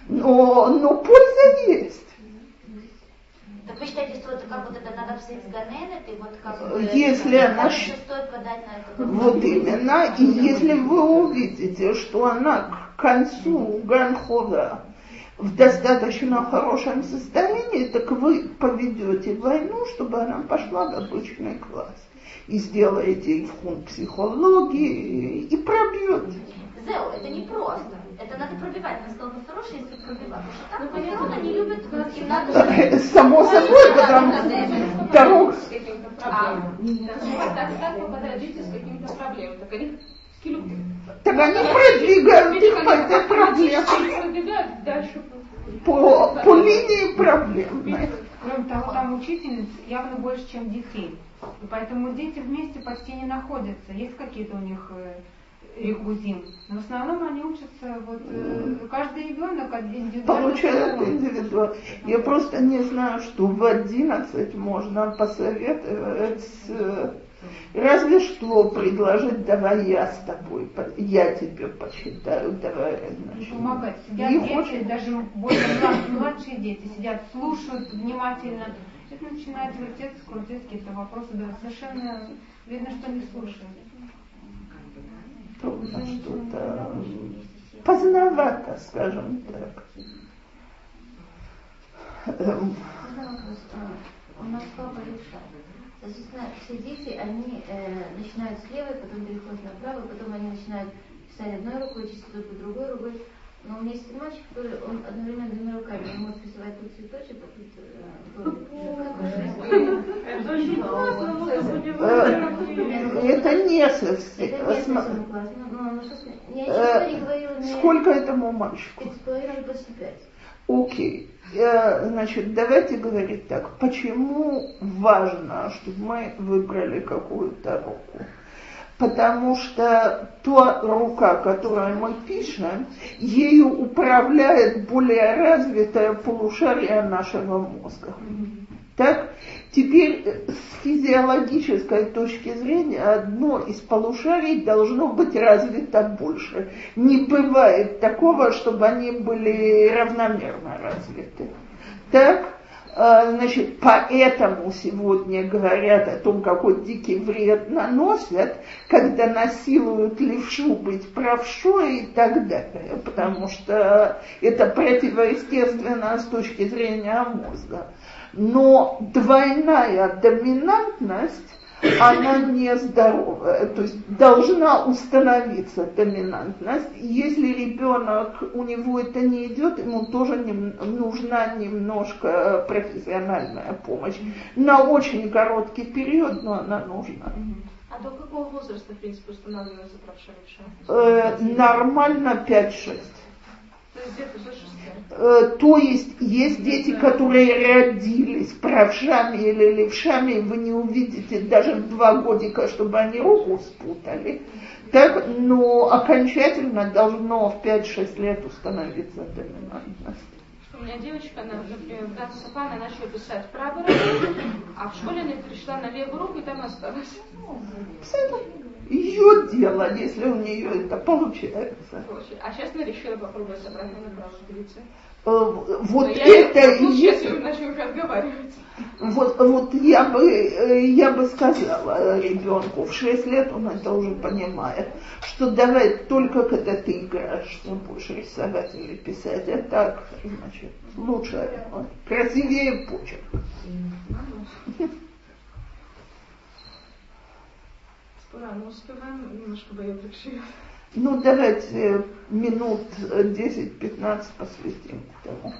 Но, но польза есть.
Так вы считаете, что это как вот это надо в Ганенет, и вот как бы...
Если она
Кажется,
щ-
стоит подать на это...
Вот именно. И если вы увидите, что она к концу Ганхова в достаточно хорошем состоянии, так вы поведете войну, чтобы она пошла в обычный класс. И сделаете и фонд психологии, и пробьете.
Зео, это не просто. Это надо пробивать. Она сказала, хорошо, если пробивать. Потому что так, ну, понятно, они любят, им надо...
Само собой, потому что дорога...
А, так, так попадают дети с какими-то проблемами. Так они
так они продвигают их по этой проблеме. По, по линии проблемной.
Кроме того, там учительниц явно больше, чем детей. И поэтому дети вместе почти не находятся. Есть какие-то у них э, регузим. Но в основном они учатся, вот э, каждый ребенок индивидуально.
Получает индивидуально. Я просто не знаю, что в 11 можно посоветовать э, Разве что предложить, давай я с тобой, я тебе почитаю, давай
значит. Помогать. Сидят и дети, очень... даже более младшие дети сидят, слушают внимательно. Это начинает вертеться, крутиться какие-то вопросы, да, совершенно видно, что не слушают.
Трудно что-то поздновато, скажем так.
У нас папа решает. Соответственно, все дети, они э, начинают с левой, потом переходят направо, потом они начинают писать одной рукой, чистить по другой рукой. Но у меня есть мальчик, который он одновременно двумя руками он может рисовать тут цветочек, а тут
э, Это не совсем. Это не совсем говорила. Сколько этому мальчику?
Пять с половиной, почти пять.
Окей. Значит, давайте говорить так. Почему важно, чтобы мы выбрали какую-то руку? Потому что та рука, которой мы пишем, ею управляет более развитое полушарие нашего мозга. Так? Теперь с физиологической точки зрения одно из полушарий должно быть развито больше. Не бывает такого, чтобы они были равномерно развиты. Так? А, значит, поэтому сегодня говорят о том, какой дикий вред наносят, когда насилуют левшу быть правшой и так далее, потому что это противоестественно с точки зрения мозга. Но двойная доминантность, она нездоровая. То есть должна установиться доминантность. Если ребенок, у него это не идет, ему тоже не, нужна немножко профессиональная помощь. На очень короткий период, но она нужна.
А до какого возраста, в принципе, устанавливается правша
э, Нормально 5-6. Э, то есть есть дети, которые родились правшами или левшами, вы не увидите даже в два годика, чтобы они руку спутали. Так, но окончательно должно в 5-6 лет установиться доминантность.
У меня девочка, она, например, в Гансафа, она начала писать правой рукой, а в школе она перешла на левую руку и там осталась
ее дело, если у нее это получается.
А сейчас она решила попробовать направо двигаться.
Э, вот Но это
я, начали разговаривать.
Вот, вот я бы, э, я бы сказала ребенку, в 6 лет он это уже понимает, что давай только когда ты играешь, ты будешь рисовать или писать, а так, значит, лучше, красивее почерк.
Ура, мы успеваем немножко боев
Ну, давайте минут 10-15 посвятим этому.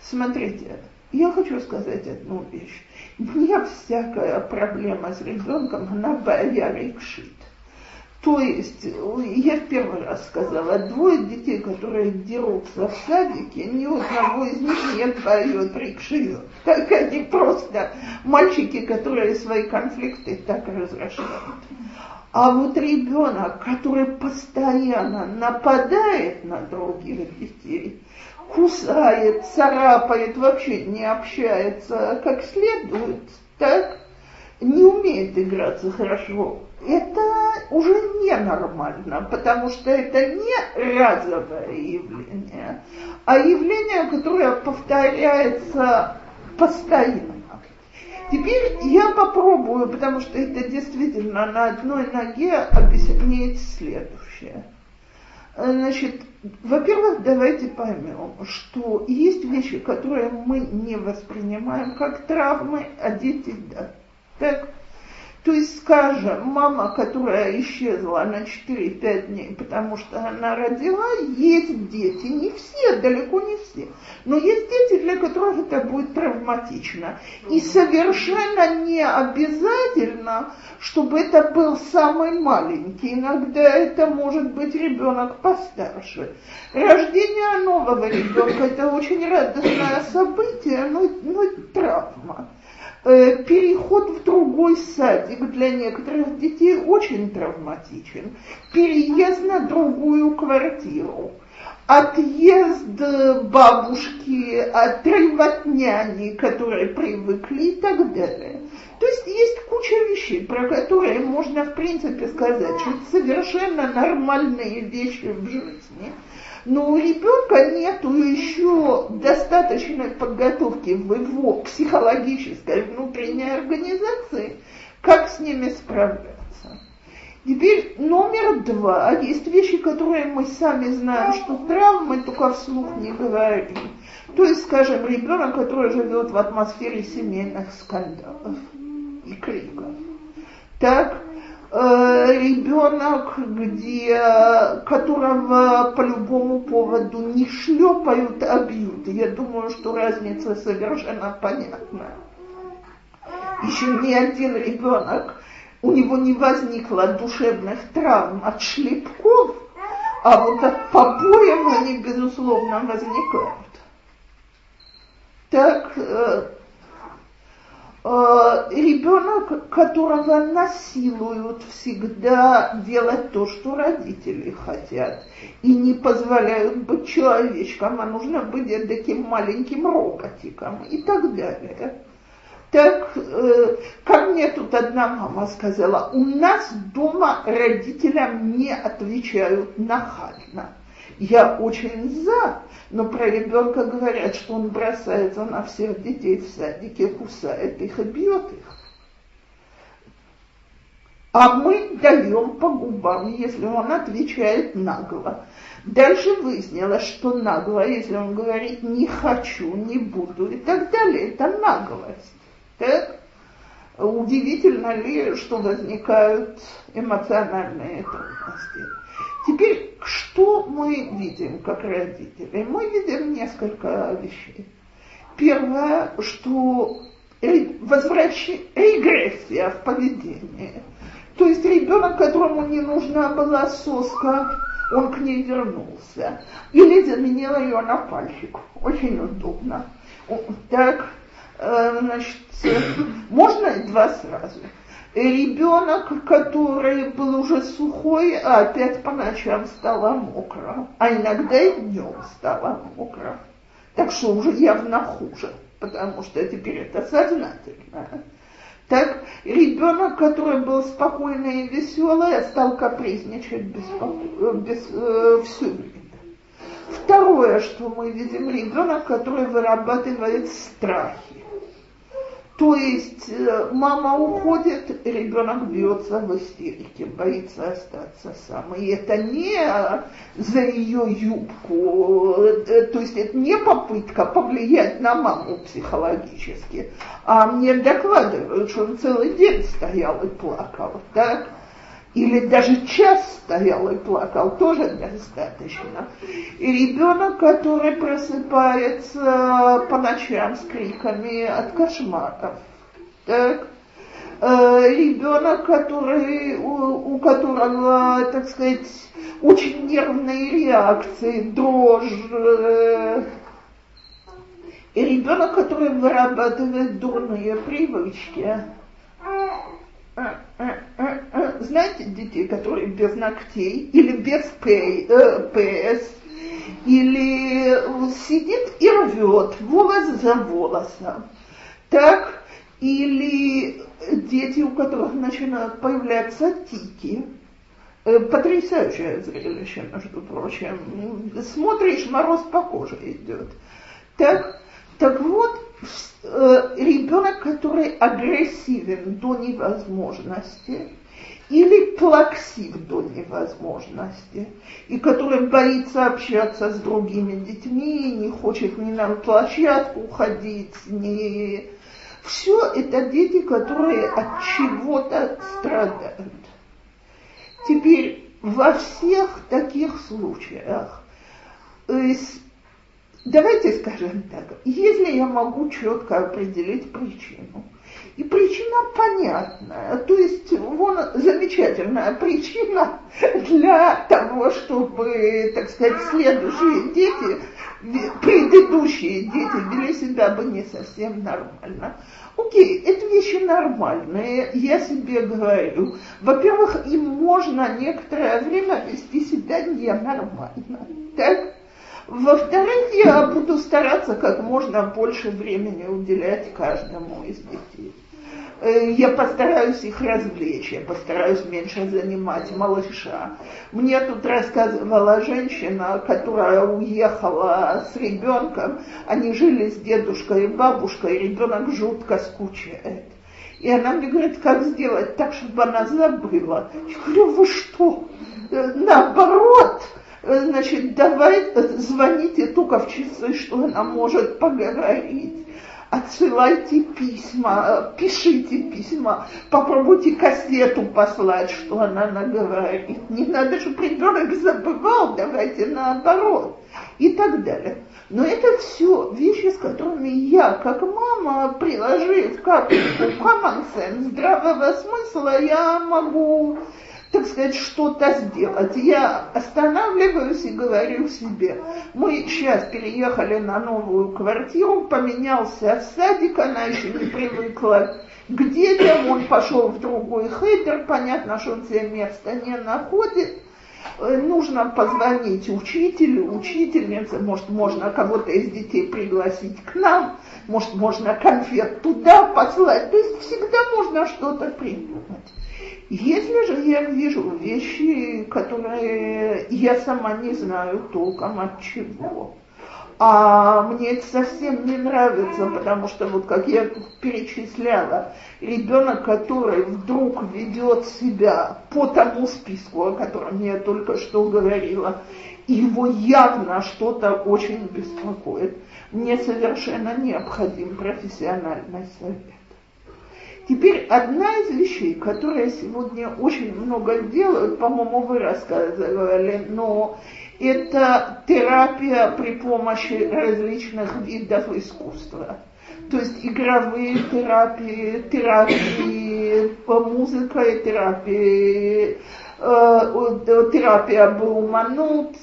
Смотрите, я хочу сказать одну вещь. Не всякая проблема с ребенком, она боярикшит. То есть, я в первый раз сказала, двое детей, которые дерутся в садике, ни у одного из них нет поет рикшио. Так они просто мальчики, которые свои конфликты так разрешают. А вот ребенок, который постоянно нападает на других детей, кусает, царапает, вообще не общается как следует, так, не умеет играться хорошо, это уже ненормально, потому что это не разовое явление, а явление, которое повторяется постоянно. Теперь я попробую, потому что это действительно на одной ноге объяснить следующее. Значит, во-первых, давайте поймем, что есть вещи, которые мы не воспринимаем как травмы, а дети да. Так? То есть, скажем, мама, которая исчезла на 4-5 дней, потому что она родила, есть дети, не все, далеко не все, но есть дети, для которых это будет травматично. И совершенно не обязательно, чтобы это был самый маленький. Иногда это может быть ребенок постарше. Рождение нового ребенка – это очень радостное событие, но, но травма. Э, переход в другой садик для некоторых детей очень травматичен. Переезд на другую квартиру. Отъезд бабушки, отрыв от няни, которые привыкли и так далее. То есть есть куча вещей, про которые можно в принципе сказать, что это совершенно нормальные вещи в жизни – но у ребенка нет еще достаточной подготовки в его психологической внутренней организации, как с ними справляться. Теперь номер два. Есть вещи, которые мы сами знаем, что травмы, только вслух не говорим. То есть, скажем, ребенок, который живет в атмосфере семейных скандалов и криков. Так, ребенок, где, которого по любому поводу не шлепают, а бьют. Я думаю, что разница совершенно понятна. Еще ни один ребенок, у него не возникло душевных травм от шлепков, а вот от побоев они, безусловно, возникают. Так, э, Э, ребенок, которого насилуют всегда делать то, что родители хотят, и не позволяют быть человечком, а нужно быть таким маленьким роботиком и так далее. Так, э, ко мне тут одна мама сказала, у нас дома родителям не отвечают нахально. Я очень за, но про ребенка говорят, что он бросается на всех детей в садике, кусает их и бьет их. А мы даем по губам, если он отвечает нагло. Дальше выяснилось, что нагло, если он говорит не хочу, не буду и так далее, это наглость. Так? Удивительно ли, что возникают эмоциональные трудности. Теперь, что мы видим как родители? Мы видим несколько вещей. Первое, что возвращ... регрессия в поведении. То есть ребенок, которому не нужна была соска, он к ней вернулся. Или заменил ее на пальчик. Очень удобно. Так, э, значит, можно два сразу ребенок, который был уже сухой, а опять по ночам стало мокро, а иногда и днем стало мокро. Так что уже явно хуже, потому что теперь это сознательно. Так ребенок, который был спокойный и веселый, стал капризничать беспоко... без, э, все время. Второе, что мы видим, ребенок, который вырабатывает страхи. То есть э, мама уходит, ребенок бьется в истерике, боится остаться сам. И это не за ее юбку, э, то есть это не попытка повлиять на маму психологически, а мне докладывают, что он целый день стоял и плакал, так? Или даже час стоял и плакал, тоже достаточно. И ребенок, который просыпается по ночам с криками от кошмаров, так, э, ребенок, который, у, у которого, так сказать, очень нервные реакции, дрожь, э, и ребенок, который вырабатывает дурные привычки. Знаете детей, которые без ногтей или без ПС, или сидит и рвет волос за волосом, так, или дети, у которых начинают появляться тики, э, потрясающее зрелище, между прочим. Смотришь, мороз по коже идет. Так, так вот, Э, ребенок, который агрессивен до невозможности или плаксив до невозможности, и который боится общаться с другими детьми, не хочет ни на площадку ходить, ни Все это дети, которые от чего-то страдают. Теперь во всех таких случаях, давайте скажем так, если я могу четко определить причину, и причина понятная, то есть вон замечательная причина для того, чтобы, так сказать, следующие дети, предыдущие дети вели себя бы не совсем нормально. Окей, это вещи нормальные, я себе говорю. Во-первых, им можно некоторое время вести себя ненормально. Так? Во-вторых, я буду стараться как можно больше времени уделять каждому из детей. Э, я постараюсь их развлечь, я постараюсь меньше занимать малыша. Мне тут рассказывала женщина, которая уехала с ребенком, они жили с дедушкой и бабушкой, и ребенок жутко скучает. И она мне говорит, как сделать так, чтобы она забыла. Я говорю, вы что? Э, наоборот, значит, давай звоните только в часы, что она может поговорить отсылайте письма, пишите письма, попробуйте кассету послать, что она наговорит. Не надо, чтобы ребенок забывал, давайте наоборот. И так далее. Но это все вещи, с которыми я, как мама, приложив капельку common sense, здравого смысла, я могу так сказать, что-то сделать. Я останавливаюсь и говорю себе, мы сейчас переехали на новую квартиру, поменялся садик, она еще не привыкла к детям, он пошел в другой хейдер, понятно, что он себе места не находит. Э, нужно позвонить учителю, учительнице, может, можно кого-то из детей пригласить к нам, может, можно конфет туда послать. То есть всегда можно что-то придумать. Если же я вижу вещи, которые я сама не знаю толком от чего, а мне это совсем не нравится, потому что вот как я перечисляла, ребенок, который вдруг ведет себя по тому списку, о котором я только что говорила, его явно что-то очень беспокоит, мне совершенно необходим профессиональный совет. Теперь одна из вещей, которые сегодня очень много делают, по-моему, вы рассказывали, но это терапия при помощи различных видов искусства. То есть игровые терапии, терапии музыкой, терапии э, терапия Бауманут,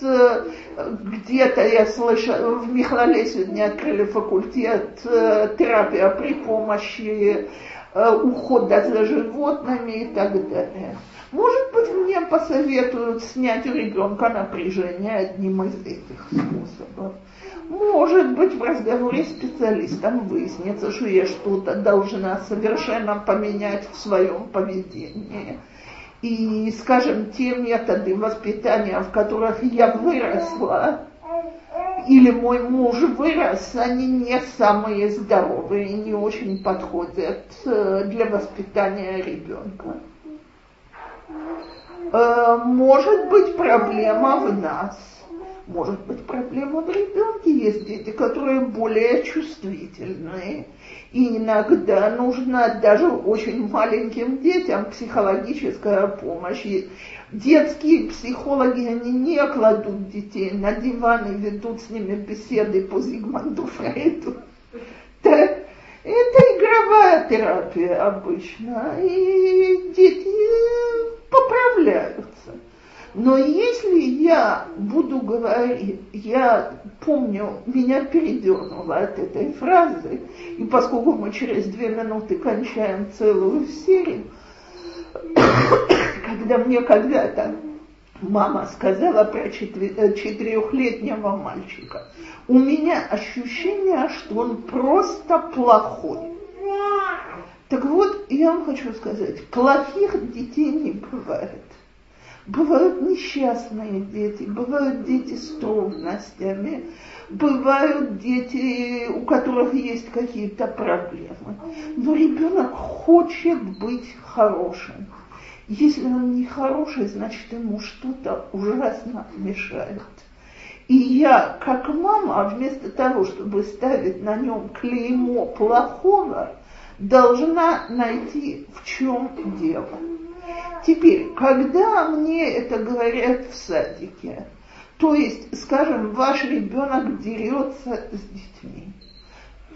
где-то я слышала, в Михлале сегодня открыли факультет э, терапия при помощи ухода за животными и так далее. Может быть, мне посоветуют снять у ребенка напряжение одним из этих способов. Может быть, в разговоре с специалистом выяснится, что я что-то должна совершенно поменять в своем поведении. И, скажем, те методы воспитания, в которых я выросла, или мой муж вырос, они не самые здоровые, не очень подходят э, для воспитания ребенка. Э, может быть проблема в нас, может быть проблема в ребенке. Есть дети, которые более чувствительные. И иногда нужна даже очень маленьким детям психологическая помощь. Детские психологи, они не кладут детей на диван и ведут с ними беседы по Зигмунду Фрейду. Это игровая терапия обычно, и дети поправляются. Но если я буду говорить, я помню, меня передернуло от этой фразы, и поскольку мы через две минуты кончаем целую серию, когда мне когда-то мама сказала про э, четырехлетнего мальчика, у меня ощущение, что он просто плохой. Так вот, я вам хочу сказать, плохих детей не бывает. Бывают несчастные дети, бывают дети с трудностями, бывают дети, у которых есть какие-то проблемы. Но ребенок хочет быть хорошим. Если он не хороший, значит ему что-то ужасно мешает. И я, как мама, вместо того, чтобы ставить на нем клеймо плохого, должна найти, в чем дело. Теперь, когда мне это говорят в садике, то есть, скажем, ваш ребенок дерется с детьми,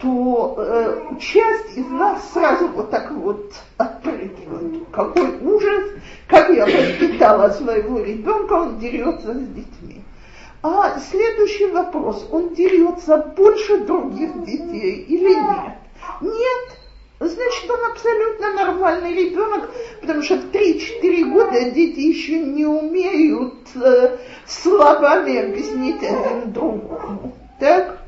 то э, часть из нас сразу вот так вот отпрыгивает. Какой ужас, как я воспитала своего ребенка, он дерется с детьми. А следующий вопрос, он дерется больше других детей или нет? Нет, значит, он абсолютно нормальный ребенок, потому что в 3-4 года дети еще не умеют э, словами объяснить один другому. Так?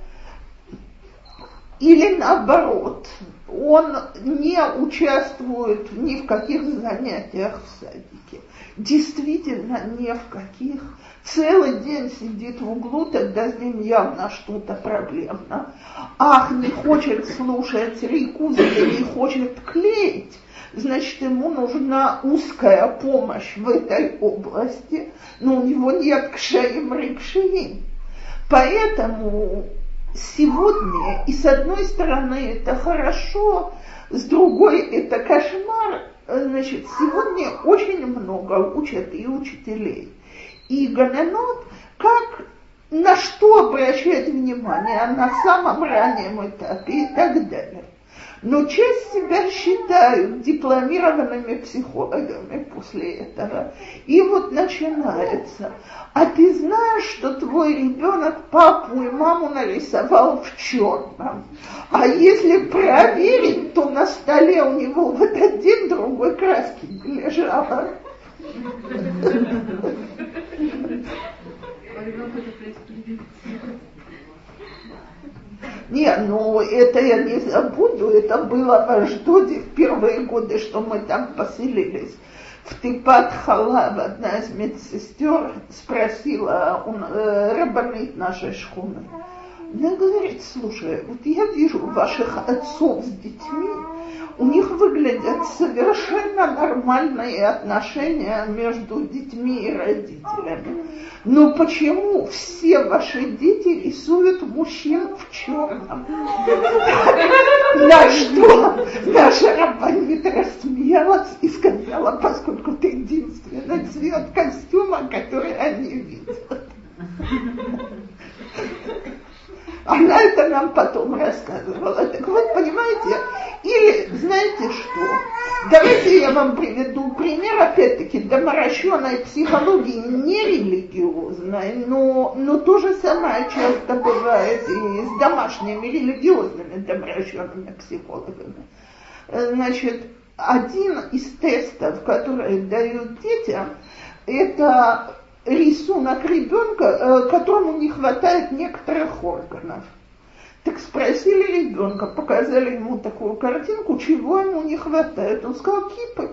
Или наоборот, он не участвует ни в каких занятиях в садике. Действительно, ни в каких. Целый день сидит в углу, тогда с ним явно что-то проблемно. Ах, не хочет слушать Рикуза, не хочет клеить. Значит, ему нужна узкая помощь в этой области, но у него нет кшаим рикшаим. Поэтому сегодня, и с одной стороны это хорошо, с другой это кошмар, значит, сегодня очень много учат и учителей. И Гананот, как на что обращать внимание на самом раннем этапе и так далее но часть себя считают дипломированными психологами после этого. И вот начинается. А ты знаешь, что твой ребенок папу и маму нарисовал в черном. А если проверить, то на столе у него вот один другой краски лежала. Не, ну это я не забуду, это было в Аждоде в первые годы, что мы там поселились. В Типат Халав одна из медсестер спросила у э, нашей шхуны. Она говорит, слушай, вот я вижу ваших отцов с детьми, у них выглядят совершенно нормальные отношения между детьми и родителями. Но почему все ваши дети рисуют мужчин в черном? На что наша рабанит рассмеялась и сказала, поскольку ты единственный цвет костюма, который они видят. Она это нам потом рассказывала. Так вот, понимаете, или знаете что? Давайте я вам приведу пример, опять-таки, доморощенной психологии, не религиозной, но, но то же самое часто бывает и с домашними религиозными доморощенными психологами. Значит, один из тестов, которые дают детям, это рисунок ребенка, э, которому не хватает некоторых органов. Так спросили ребенка, показали ему такую картинку, чего ему не хватает. Он сказал, кипы.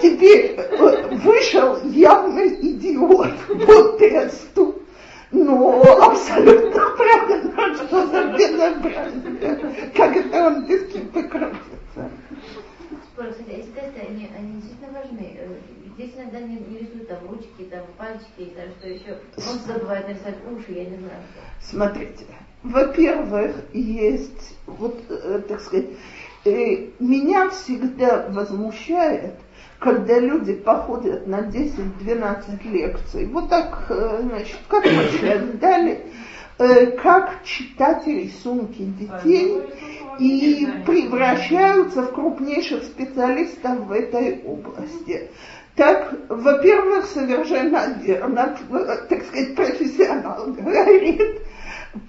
Теперь э, вышел явный идиот по тесту. Но абсолютно правильно, что за безобразие. Как это он без кипы крутится.
Споры, эти тесты, они, они действительно важны. Здесь иногда не, не рисуют там ручки, там пальчики и там что еще. Он забывает нарисовать уши, я не знаю.
Смотрите, во-первых, есть, вот, э, так сказать, э, меня всегда возмущает, когда люди походят на 10-12 лекций, вот так, э, значит, как мы сейчас дали, как читать рисунки детей и превращаются в крупнейших специалистов в этой области. Так, во-первых, совершенно верно, так сказать, профессионал говорит,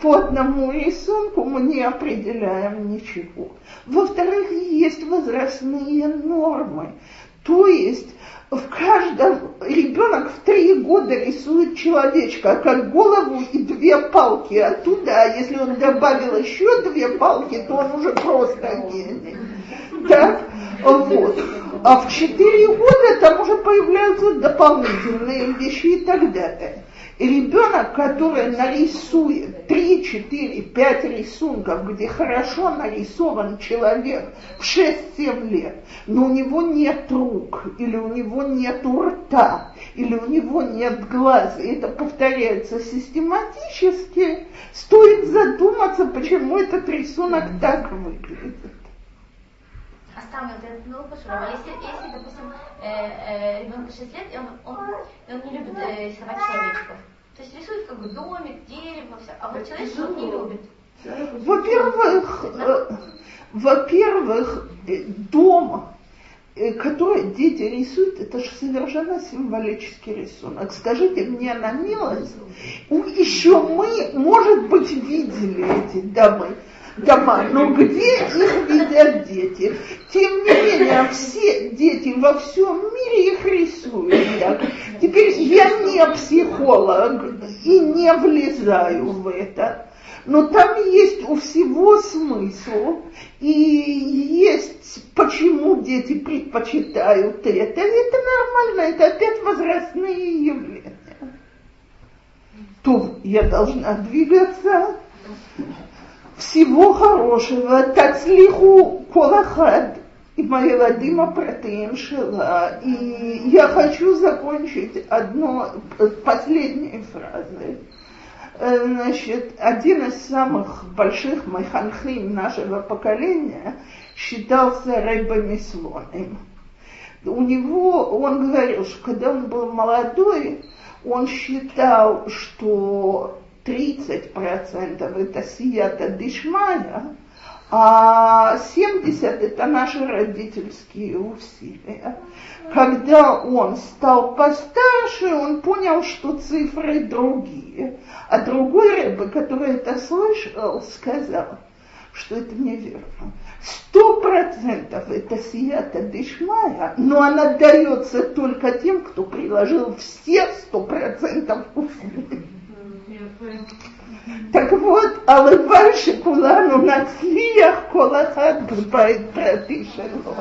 по одному рисунку мы не определяем ничего. Во-вторых, есть возрастные нормы. То есть в каждом ребенок в три года рисует человечка, как голову и две палки оттуда, а если он добавил еще две палки, то он уже просто гений. Так, вот. А в 4 года там уже появляются дополнительные вещи и так далее. И ребенок, который нарисует 3, 4, 5 рисунков, где хорошо нарисован человек в 6-7 лет, но у него нет рук, или у него нет рта, или у него нет глаз, и это повторяется систематически, стоит задуматься, почему этот рисунок так выглядит.
А самый вот этот ну, пошел. Если, если, допустим, э, э, ребенку 6 лет, и он, он, он не любит э, рисовать человечков, то есть рисует как бы домик, дерево, все. А вот человек он не любит.
Во-первых, э, во-первых, дом, который дети рисуют, это же совершенно символический рисунок. Скажите мне на милость, еще мы, может быть, видели эти домы, дома, но где их видят дети? Тем не менее, все дети во всем мире их рисуют. Так. Теперь я не психолог и не влезаю в это. Но там есть у всего смысл, и есть почему дети предпочитают это. Это нормально, это опять возрастные явления. То я должна двигаться всего хорошего, тацлиху колахад и мои ладима протеин шила. И я хочу закончить одно, последней фразой. Значит, один из самых больших майханхим нашего поколения считался Рэббами Слоном. У него, он говорил, что когда он был молодой, он считал, что 30% это сията дишмая, а 70% это наши родительские усилия. Когда он стал постарше, он понял, что цифры другие. А другой рыба, который это слышал, сказал, что это неверно. Сто процентов это сията дешмая, но она дается только тем, кто приложил все сто процентов усилий. Так вот, הלוואי שכולנו נצליח כל אחד בבית פרטי שלו.